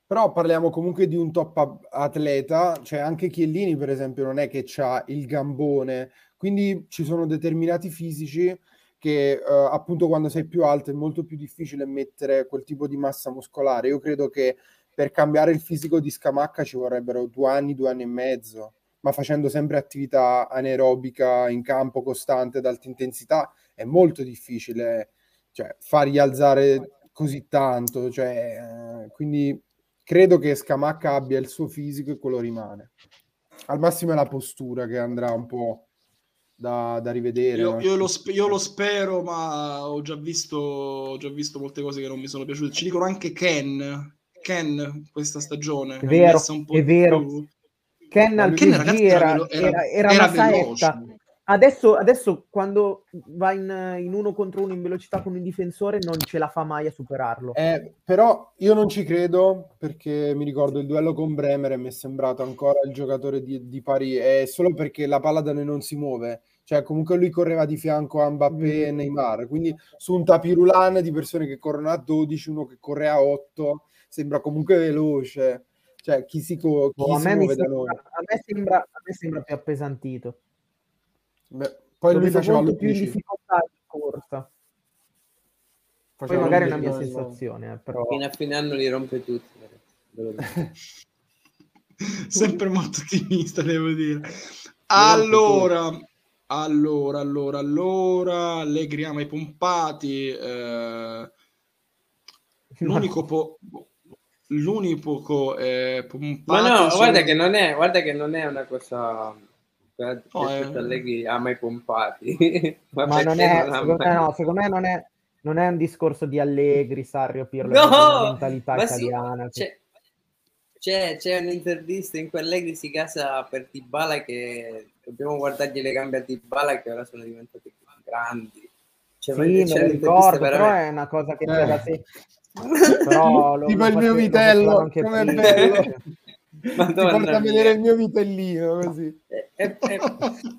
Però parliamo comunque di un top atleta, cioè anche Chiellini per esempio non è che ha il gambone, quindi ci sono determinati fisici che eh, appunto quando sei più alto è molto più difficile mettere quel tipo di massa muscolare. Io credo che per cambiare il fisico di Scamacca ci vorrebbero due anni, due anni e mezzo, ma facendo sempre attività anaerobica in campo costante ad alta intensità è molto difficile cioè, fargli alzare così tanto, cioè, eh, quindi credo che Scamacca abbia il suo fisico e quello rimane. Al massimo è la postura che andrà un po' da, da rivedere. Io, no? io lo sp- io lo spero, ma ho già, visto, ho già visto molte cose che non mi sono piaciute. Ci dicono anche Ken, Ken questa stagione. È vero, un è vero. più. Ken al Ken, ragazzi, era, era, era era saetta. Adesso, adesso quando va in, in uno contro uno in velocità con il difensore non ce la fa mai a superarlo. Eh, però io non ci credo perché mi ricordo il duello con Bremer e mi è sembrato ancora il giocatore di, di pari, è solo perché la palla da noi non si muove. Cioè, comunque lui correva di fianco a Mbappé e Mm. Neymar, quindi su un tapirulan di persone che corrono a 12, uno che corre a 8, sembra comunque veloce. Cioè, chi si, co- chi Boh, a, si me mi muove da noi? sembra, a, me sembra, a me sembra più appesantito. Beh, poi Lo lui faceva molto più in l'11, difficoltà in corsa. Poi magari è l'11, una mia sensazione, eh, però... Fino a fine anno li rompe tutti. Sempre molto ottimista, devo dire. Allora, allora, allora, allora, Allegri ama i pompati. eh, l'unico, po- l'unico eh, pompati. Ma no, sono- guarda che non è, guarda che non è una cosa per No, è- Allegri ama i pompati. Ma non è, ama- secondo me, no, secondo me non è, non è un discorso di Allegri, Sarrio, Pirlo, No, mentalità ma sì, italiana. che- c'è, c'è, c'è un'intervista in cui Allegri si casa per Dybala che dobbiamo guardargli le gambe a Dybala che ora sono diventate più grandi. Cioè, Sì, me lo un'intervista ricordo, però è una cosa che Eh. c'è da sé. Però lo, Tipo lo il mio vitello, anche com'è prima. bello. Ti Madonna porta a vedere il mio vitellino così. E- e- e-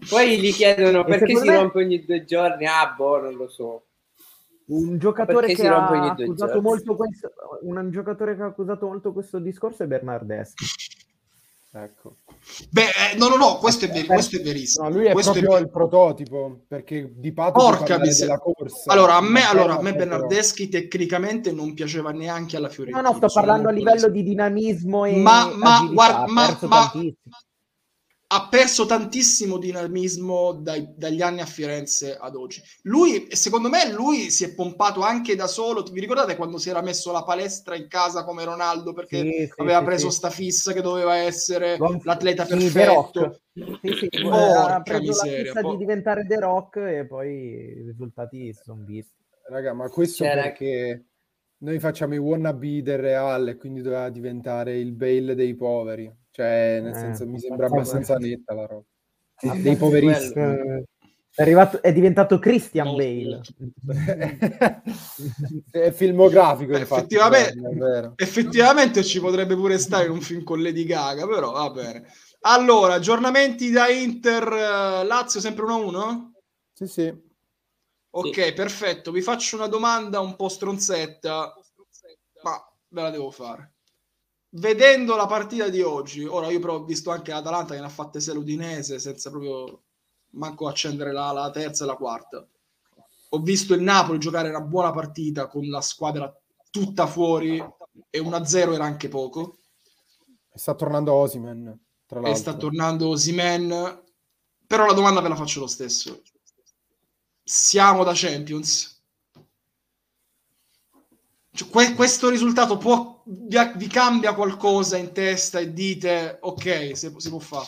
poi gli chiedono perché si me- rompe ogni due giorni. Ah, boh, non lo so. Un giocatore Perché che ha accusato giorni? molto questo, un giocatore che ha accusato molto questo discorso è Bernardeschi. Ecco. Beh, eh, no, no, no, questo è, ver- questo è verissimo. No, lui è Questo proprio ver- il prototipo, perché di patto Porca della corsa. Allora, a me, allora, a me però- Bernardeschi tecnicamente non piaceva neanche alla No, Fiorentina. no, sto sono parlando a livello di dinamismo e Ma- ma agilità, guarda, ha ma- ma- tantissimo. Ha perso tantissimo dinamismo dai- dagli anni a Firenze ad oggi. Lui, secondo me, lui si è pompato anche da solo. Vi ricordate quando si era messo la palestra in casa come Ronaldo perché Sì, aveva sì, preso sì. sta fissa che doveva essere Gonf- l'atleta perfetto? Sì, sì, Porca ha preso miseria, la fissa po- di diventare The Rock e poi i risultati sono visti. Raga, ma questo C'era- perché noi facciamo i wannabe del Real e quindi doveva diventare il Bale dei poveri. Cioè, nel Eh, senso, mi sembra abbastanza netta la roba. Ah, Dei poverissimi. È, arrivato, è diventato Christian Molto, Bale. è filmografico, infatti. effettivamente- è vero. Effettivamente ci potrebbe pure stare un film con Lady Gaga, però va bene. Allora, aggiornamenti da Inter eh, Lazio sempre 1-1? Sì, sì. Ok, perfetto. Vi faccio una domanda un po' stronzetta, ma ve la devo fare. Vedendo la partita di oggi, ora io però ho visto anche l'Atalanta che ne ha fatte 6 l'Udinese senza proprio manco accendere la, la terza e la quarta. Ho visto il Napoli giocare una buona partita con la squadra tutta fuori e 1-0 era anche poco. Sta tornando Osimen, tra E l'altro. sta tornando Osimen. Però la domanda ve la faccio lo stesso. Siamo da Champions? Cioè, que- questo risultato può, vi, vi cambia qualcosa in testa e dite ok, si, si può fare.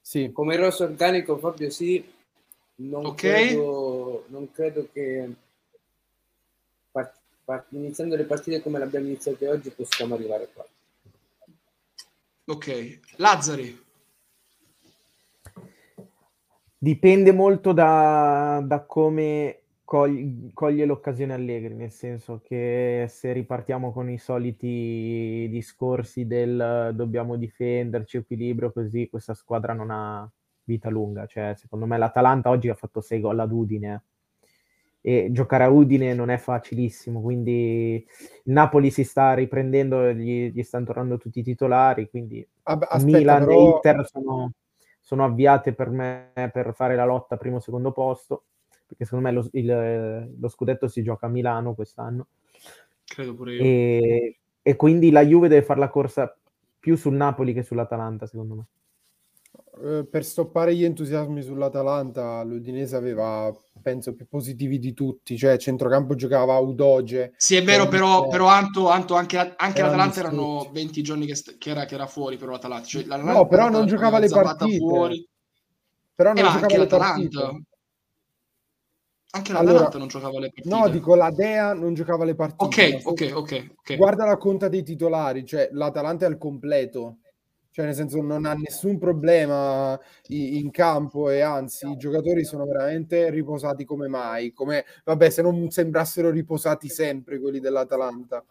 Sì, Come rosso organico, Fabio, sì. Non, Ok. credo, non credo che part- part- iniziando le partite come le abbiamo iniziate oggi possiamo arrivare qua. Ok, Lazzari. Dipende molto da, da come cogli- coglie l'occasione Allegri, nel senso che se ripartiamo con i soliti discorsi del dobbiamo difenderci, equilibrio, così questa squadra non ha vita lunga. Cioè, secondo me l'Atalanta oggi ha fatto 6 gol ad Udine e giocare a Udine non è facilissimo, quindi il Napoli si sta riprendendo, gli, gli stanno tornando tutti i titolari, quindi aspetta, Milan però... e Inter sono, sono avviate per me per fare la lotta primo secondo posto perché secondo me lo, il- lo scudetto si gioca a Milano quest'anno Credo pure io. e, e quindi la Juve deve fare la corsa più sul Napoli che sull'Atalanta secondo me eh, per stoppare gli entusiasmi sull'Atalanta, l'Udinese aveva, penso, più positivi di tutti. Cioè, centrocampo giocava Udoge. Sì, è vero, Eh, però, eh, però Anto, Anto, anche, anche erano l'Atalanta erano distrutti. 20 giorni che, st- che era, che era fuori per l'Atalanta. Cioè, l'Atalanta No, però non giocava le partite. Fuori. Però Eh, non ma giocava anche le l'Atalanta. partite. Anche l'Atalanta Allora, non giocava le partite. No, dico la Dea non giocava le partite. Ok, ok, ok, ok. Guarda la conta dei titolari, cioè l'Atalanta è al completo. Cioè, nel senso, non ha nessun problema in campo e anzi, i giocatori sono veramente riposati come mai. Come, vabbè, se non sembrassero riposati sempre quelli dell'Atalanta.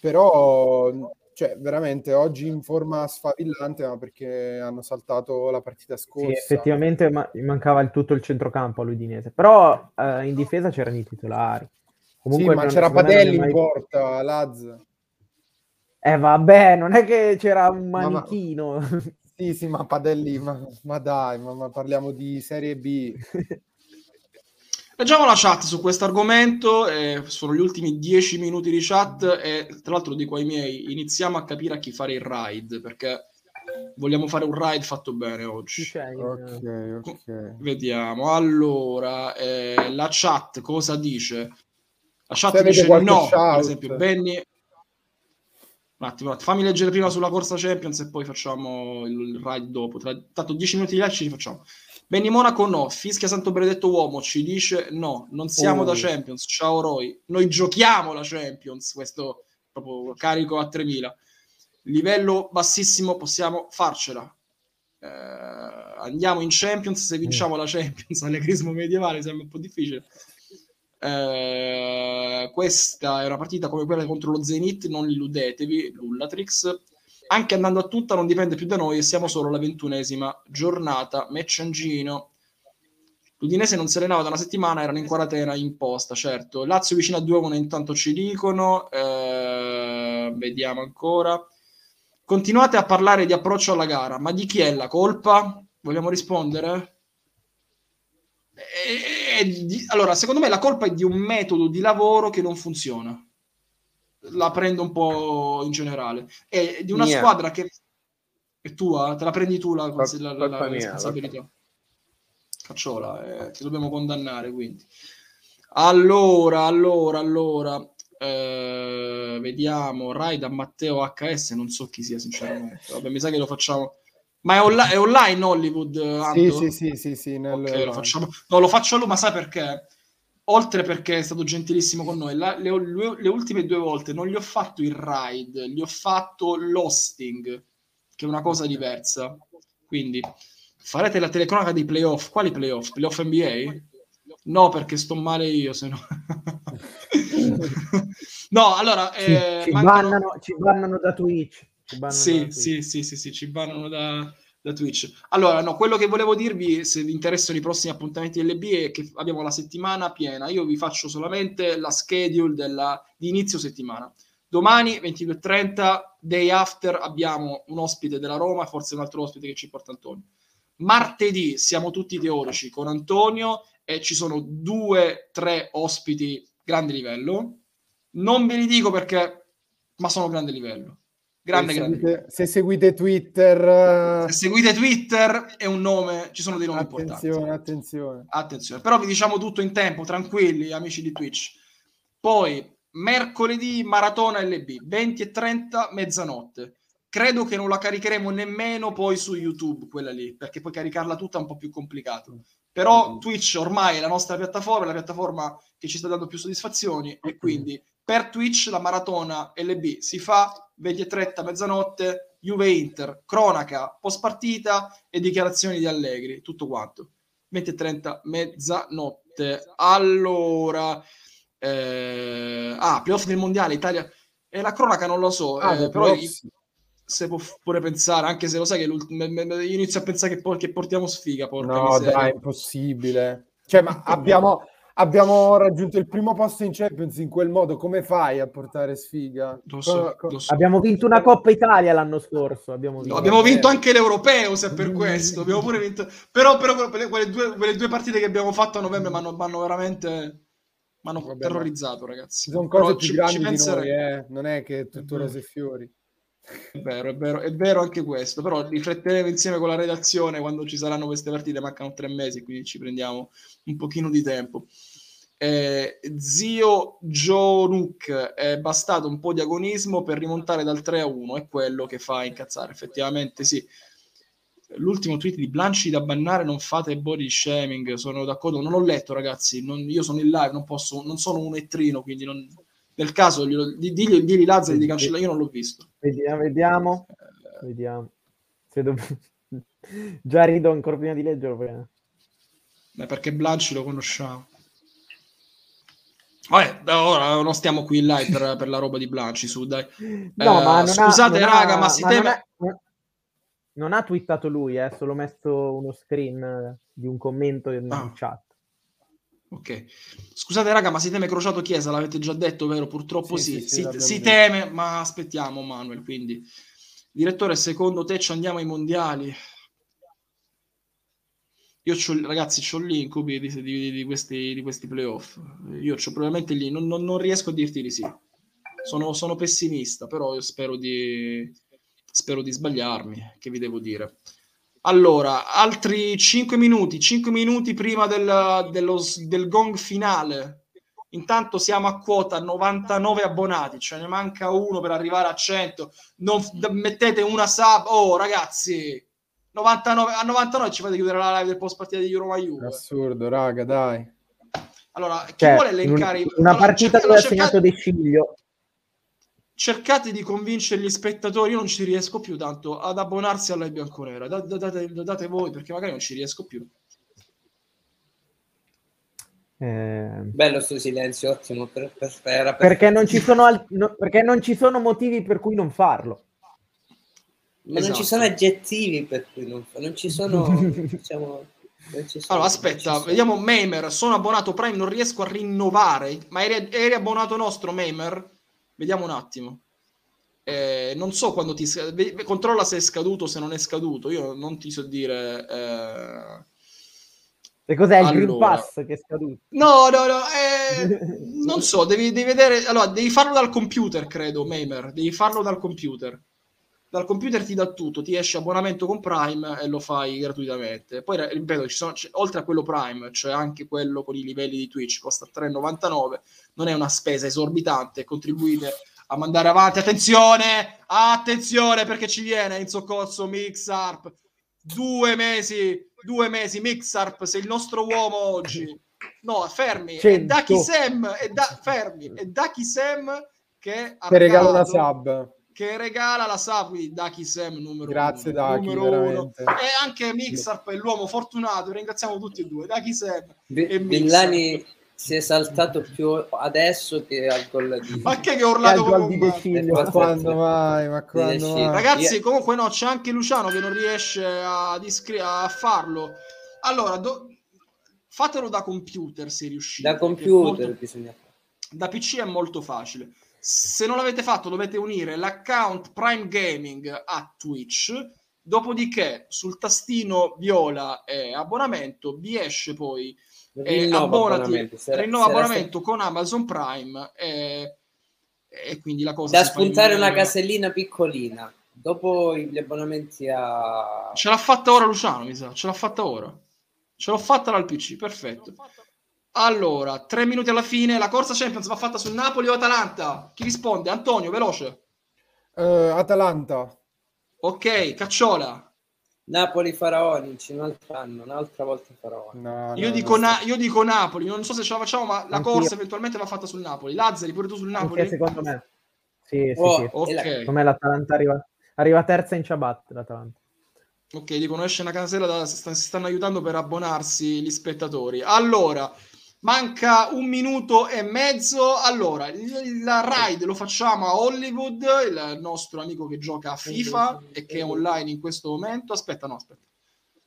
Però, cioè, veramente oggi in forma sfavillante, ma perché hanno saltato la partita Sì, scorsa. effettivamente ma- mancava il tutto il centrocampo all'Udinese, però eh, in difesa c'erano i titolari. Sì, Comunque ma non- c'era Padelli mai- in porta, Laz. Eh vabbè, non è che c'era un Ma- ma- manichino. Sì, sì, ma Padelli, ma, ma dai, ma, ma parliamo di Serie B. Leggiamo la chat su questo argomento, eh, sono gli ultimi 10 minuti di chat e tra l'altro dico ai miei, iniziamo a capire a chi fare il ride, perché vogliamo fare un ride fatto bene oggi. c'è in- Ok, ok. Vediamo, allora, eh, la chat cosa dice? La chat dice no, per shout. esempio, Benny... Un attimo, fammi leggere prima sulla corsa Champions e poi facciamo il, il ride dopo. Tra, tanto 10 minuti di là ci rifacciamo. Benny Monaco no, Fischia Santo Benedetto Uomo ci dice no, non siamo Oh. da Champions, ciao Roy, noi giochiamo la Champions, questo proprio carico a 3000. Livello bassissimo, possiamo farcela. Eh, andiamo in Champions se vinciamo la Champions, allegrismo medievale sembra un po' difficile. Eh, questa è una partita come quella contro lo Zenit, non illudetevi, Lullatrix. Anche andando a tutta non dipende più da noi e siamo solo alla ventunesima giornata. Mecciangino. L'Udinese non si allenava da una settimana, erano in quarantena in posta, certo. Lazio vicino a 2-1 intanto ci dicono. Eh, vediamo ancora. Continuate a parlare di approccio alla gara, ma di chi è la colpa? Vogliamo rispondere? E- e di- allora, secondo me la colpa è di un metodo di lavoro che non funziona. La prendo un po' in generale. È di una Mia. squadra che è tua, te la prendi tu la, la- la- la mia, responsabilità. Cacciola, eh, ti dobbiamo condannare quindi. Allora, allora, allora. eh, vediamo, Raida Matteo HS, non so chi sia sinceramente. Vabbè, mi sa che lo facciamo. Ma è, onli- è online Hollywood? Sì, Anto? sì, sì, sì, sì, nel- Ok, lo facciamo. No, lo faccio lui, ma sai perché? Oltre perché è stato gentilissimo con noi, la- le, le- le ultime due volte non gli ho fatto il ride, gli ho fatto l'hosting, che è una cosa diversa. Quindi farete la telecronaca dei playoff. Quali playoff? Playoff NBA? No, perché sto male io, se no. no, allora... Ci, eh, ci mancano- bannano, ci bannano da Twitch. Ci bannano da sì, Twitch. sì, sì, sì, sì, ci bannano da, da Twitch. Allora, no, quello che volevo dirvi, se vi interessano i prossimi appuntamenti LB, è che abbiamo la settimana piena. Io vi faccio solamente la schedule della, di inizio settimana. Domani, 22.30, day after, abbiamo un ospite della Roma, forse un altro ospite che ci porta Antonio. Martedì siamo tutti teorici con Antonio e ci sono due, tre ospiti grande livello. Non ve li dico perché, ma sono grande livello. Grande, se, grande. seguite, se seguite Twitter, Se seguite Twitter è un nome, ci sono dei nomi attenzione, importanti. attenzione. Attenzione, però vi diciamo tutto in tempo, tranquilli, amici di Twitch. Poi mercoledì maratona LB 20 e 30 mezzanotte. Credo che non la caricheremo nemmeno poi su YouTube, quella lì, perché poi caricarla tutta è un po' più complicato. Però Twitch ormai è la nostra piattaforma, è la piattaforma che ci sta dando più soddisfazioni e quindi per Twitch la maratona LB si fa 20 e 30 mezzanotte, Juve Inter, cronaca, post partita e dichiarazioni di Allegri, tutto quanto. 20 e 30 mezzanotte. Allora, eh, ah, playoff del mondiale, Italia e la cronaca non lo so, Ah, eh, però sì. se può pure pensare, anche se lo sai che io inizio a pensare che, poi, che portiamo sfiga, porca No, miseria. dai, impossibile. Cioè, ma abbiamo, abbiamo raggiunto il primo posto in Champions in quel modo. Come fai a portare sfiga? Lo so, lo so. Abbiamo vinto una Coppa Italia l'anno scorso. Abbiamo vinto. No, abbiamo vinto anche l'europeo se per questo abbiamo pure vinto però, però quelle, quelle due, quelle due partite che abbiamo fatto a novembre mi hanno veramente mi hanno Vabbè, terrorizzato ragazzi sono Però cose più ci- grandi ci di penserei. noi, eh. Non è che tutto Mhm. rose e fiori. È vero, è vero, è vero anche questo, però rifletteremo insieme con la redazione quando ci saranno queste partite, mancano tre mesi, quindi ci prendiamo un pochino di tempo. Eh, zio Joe Nook è bastato un po' di agonismo per rimontare dal 3 a 1, è quello che fa incazzare, effettivamente sì. L'ultimo tweet di Blanci da bannare, non fate body shaming, sono d'accordo, non ho letto ragazzi, non, io sono in live, non, posso, non sono un ettrino, quindi non, nel caso digli, digli Lazzari di cancellare, io non l'ho visto. Vediamo, vediamo. Eh, vediamo. Se dov... Già rido ancora prima di leggerlo. Beh, perché Blanci lo conosciamo. Vabbè, ora non stiamo qui in live per, per la roba di Blanci, su dai. No, eh, ma scusate, ha, raga, ha, ma si ma teme... Non, è, non ha twittato lui, eh, solo messo uno screen di un commento in ah. chat. Ok. Scusate, raga, ma si teme Crociato Chiesa, l'avete già detto, vero? Purtroppo sì. sì, sì, sì si, si teme, ma aspettiamo, Manuel. Quindi, direttore, secondo te ci andiamo ai mondiali? Io c'ho, ragazzi, ho l'incubi di, di, di, questi, di questi playoff. Io c'ho probabilmente lì, non, non, non, riesco a dirti di sì. Sono, sono pessimista, però spero di, spero di sbagliarmi. Che vi devo dire? Allora, altri 5 minuti, 5 minuti prima del, dello, del gong finale. Intanto siamo a quota 99 abbonati, ce ne manca uno per arrivare a 100. Non mettete una sub. Oh, ragazzi, 99, a 99 ci fate chiudere la live del post partita di Roma Juve. Assurdo, raga, dai. Allora, chi cioè, vuole elencare una allora, partita dove ha segnato De Figlio cercate di convincere gli spettatori, io non ci riesco più tanto ad abbonarsi alla bianconera, date, date, date voi perché magari non ci riesco più. Eh... Bello sto silenzio, ottimo. Per, per, per, perché, non ci sono al... no, perché non ci sono motivi per cui non farlo. Ma esatto. non ci sono aggettivi per cui non farlo, non ci sono... diciamo... Allora, aspetta, vediamo Mamer. Sono abbonato Prime, non riesco a rinnovare. Ma eri, eri abbonato nostro, Mamer? Vediamo un attimo. Eh, non so quando ti controlla se è scaduto se non è scaduto. Io non ti so dire. Eh... E cos'è il allora... Green Pass che è scaduto? No, no, no. Eh, non so, devi, devi, vedere. Allora, devi farlo dal computer, credo, Mamer. Devi farlo dal computer. Dal computer ti dà tutto, ti esce abbonamento con Prime e lo fai gratuitamente. Poi, ripeto, sono, oltre a quello Prime, c'è anche quello con i livelli di Twitch, costa 3,99 non è una spesa esorbitante, contribuite a mandare avanti. Attenzione, attenzione perché ci viene in soccorso Mixarp. Due mesi, due mesi, Mixarp, sei il nostro uomo oggi. No, fermi, è Daki Sam, è da, fermi, è Daki Sam che ha regala la sub che regala la sub di Daki Sam numero Grazie uno, Daki, numero uno. e anche Mixarp è l'uomo fortunato ringraziamo tutti e due Daki Sam B- e Villani si è saltato più adesso che al gol di ma che che ho urlato come di Decilio, ma quando mai ma quando mai. ragazzi comunque no c'è anche Luciano che non riesce a, discri- a farlo. Allora do- fatelo da computer se riuscite da computer molto... bisogna fare. Da PC è molto facile se non l'avete fatto dovete unire l'account Prime Gaming a Twitch. Dopodiché sul tastino viola e abbonamento vi esce poi e abbonati, rinnova abbonamento con Amazon Prime e, e, quindi la cosa da spuntare una casellina piccolina. Dopo gli abbonamenti a ce l'ha fatta ora Luciano mi sa. Ce l'ha fatta ora. Ce l'ho fatta dal PC perfetto allora tre minuti alla fine la corsa Champions va fatta su Napoli o Atalanta chi risponde Antonio veloce uh, Atalanta ok Cacciola Napoli Faraonici un altro anno, un'altra volta Faraonici. No, io, no, dico no. Na- io, dico Napoli, non so se ce la facciamo, ma la Anch'io. corsa eventualmente va fatta sul Napoli. Lazzari, pure tu sul Napoli? Anche secondo me. Sì, sì, oh, sì. Okay. Secondo me l'Atalanta arriva, arriva terza in ciabatte, l'Atalanta. Ok, dicono esce una casella, da, si stanno aiutando per abbonarsi gli spettatori. Allora, Manca un minuto e mezzo. Allora, il, il ride lo facciamo a Hollywood, il nostro amico che gioca a FIFA e che è online in questo momento. Aspetta, no, aspetta.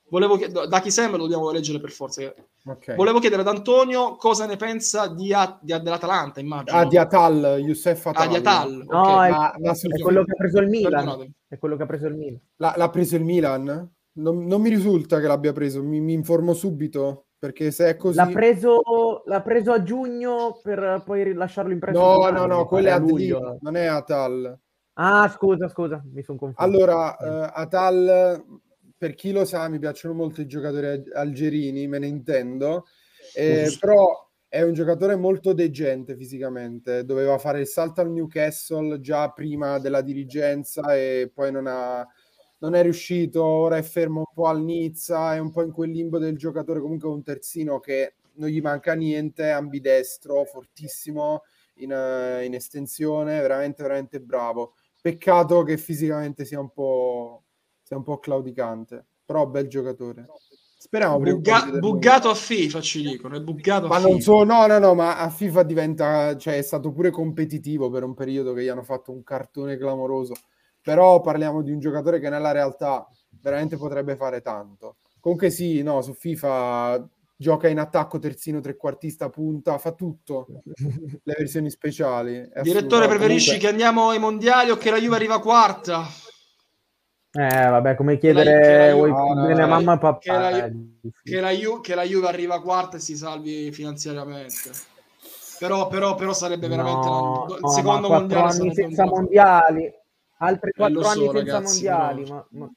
Volevo chiedere, da chi sembra lo dobbiamo leggere per forza. Okay. Volevo chiedere ad Antonio cosa ne pensa di, di, dell'Atalanta, immagino. Ah, di Atal, Youssef Atal. Ah, di Atal. No, okay. è, ma, ma è, quello che ha preso il Milan. Perdonate. È quello che ha preso il Milan. L'ha, l'ha preso il Milan? Non, non, mi risulta che l'abbia preso, mi, mi informo subito. Perché se è così... L'ha preso, l'ha preso a giugno per poi rilasciarlo in prestito. No, no, no, quello è a luglio. Non è a Tal. Ah, scusa, scusa, mi sono confuso. Allora, eh, Atal, per chi lo sa, mi piacciono molto i giocatori algerini, me ne intendo, eh, però è un giocatore molto degente fisicamente, doveva fare il salto al Newcastle già prima della dirigenza e poi non, ha, non è riuscito, ora è fermo un po' al Nizza, è un po' in quel limbo del giocatore, comunque un terzino che non gli manca niente, ambidestro, fortissimo in, in estensione, veramente veramente bravo. Peccato che fisicamente sia un po', sia un po' claudicante, però bel giocatore. Speriamo Bugga- buggato a FIFA ci dicono, è buggato ma non so, no, no, no, ma a FIFA diventa, cioè è stato pure competitivo per un periodo che gli hanno fatto un cartone clamoroso. Però parliamo di un giocatore che nella realtà veramente potrebbe fare tanto. Comunque sì, no, su FIFA gioca in attacco, terzino, trequartista, punta, fa tutto. Le versioni speciali. Direttore, preferisci Comunque... che andiamo ai mondiali o che la Juve arriva quarta? Eh, vabbè, come chiedere vuoi no, bene a mamma e papà. Che la, eh, che, la Ju- che la Juve arriva quarta e si salvi finanziariamente. Però, però, però sarebbe veramente no, il no, secondo mondiale senza mondiali altri eh, quattro eh, anni so, senza ragazzi, mondiali però... ma, ma...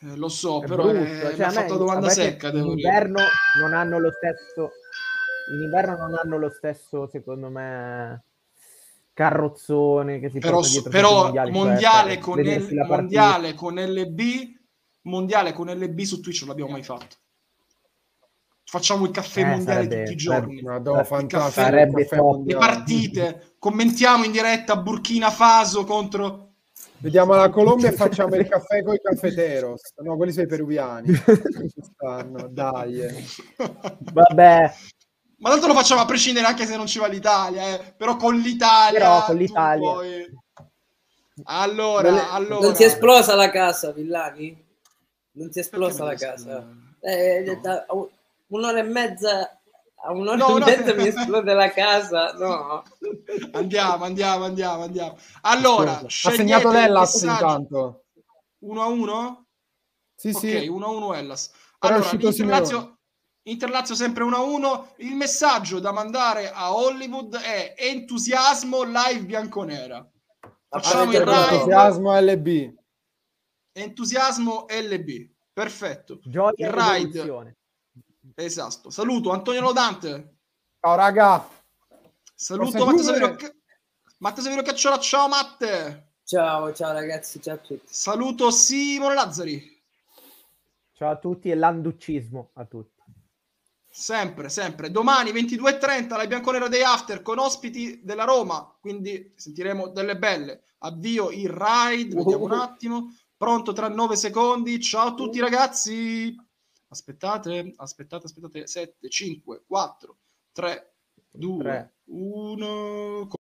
Eh, lo so, è però brutto. è, cioè, fatto domanda secca. In inverno non hanno lo stesso in inverno non hanno lo stesso, secondo me, carrozzone che si però, però mondiale, mondiale, cioè, con il, mondiale con LB mondiale con LB su Twitch non l'abbiamo mai fatto facciamo il caffè eh, mondiale sarebbe, tutti i giorni Madonna, caffè, sarebbe caffè le partite commentiamo in diretta Burkina Faso contro Vediamo la Colombia e facciamo il caffè con i caffeteros. No, quelli sono i peruviani. Dai. Vabbè, ma tanto lo facciamo a prescindere anche se non ci va l'Italia, eh. però con l'Italia. Però con l'Italia. Puoi... Allora, non, allora. Non ti è esplosa la casa, Villani? Non ti è esplosa la casa? Eh, no. da un'ora e mezza a un'ora no, e mezza no. mi esplode la casa. No. Andiamo, andiamo, andiamo, andiamo. Allora, ha segnato l'Ellas intanto. 1 a 1? Sì, ok, sì. 1 a 1 Ellas. Allora, l'Inter Interlazio sempre 1-1. Il messaggio da mandare a Hollywood è entusiasmo live bianconera. Facciamo il ride. Entusiasmo LB. Entusiasmo LB. Perfetto. Gioia il ride. Esatto. Saluto Antonio Lodante. Ciao raga. Saluto Matteo Saverio, Matteo Saverio Cacciola. Ciao Matte. Ciao, ciao ragazzi, ciao a tutti. Saluto Simone Lazzari. Ciao a tutti e l'anduccismo a tutti. Sempre, sempre. Domani 22.30 la Bianconera Day After con ospiti della Roma, quindi sentiremo delle belle. Avvio il ride, vediamo un attimo. Pronto tra 9 secondi. Ciao a tutti ragazzi. Aspettate, aspettate, aspettate. 7, 5, 4, 3, 2, 1.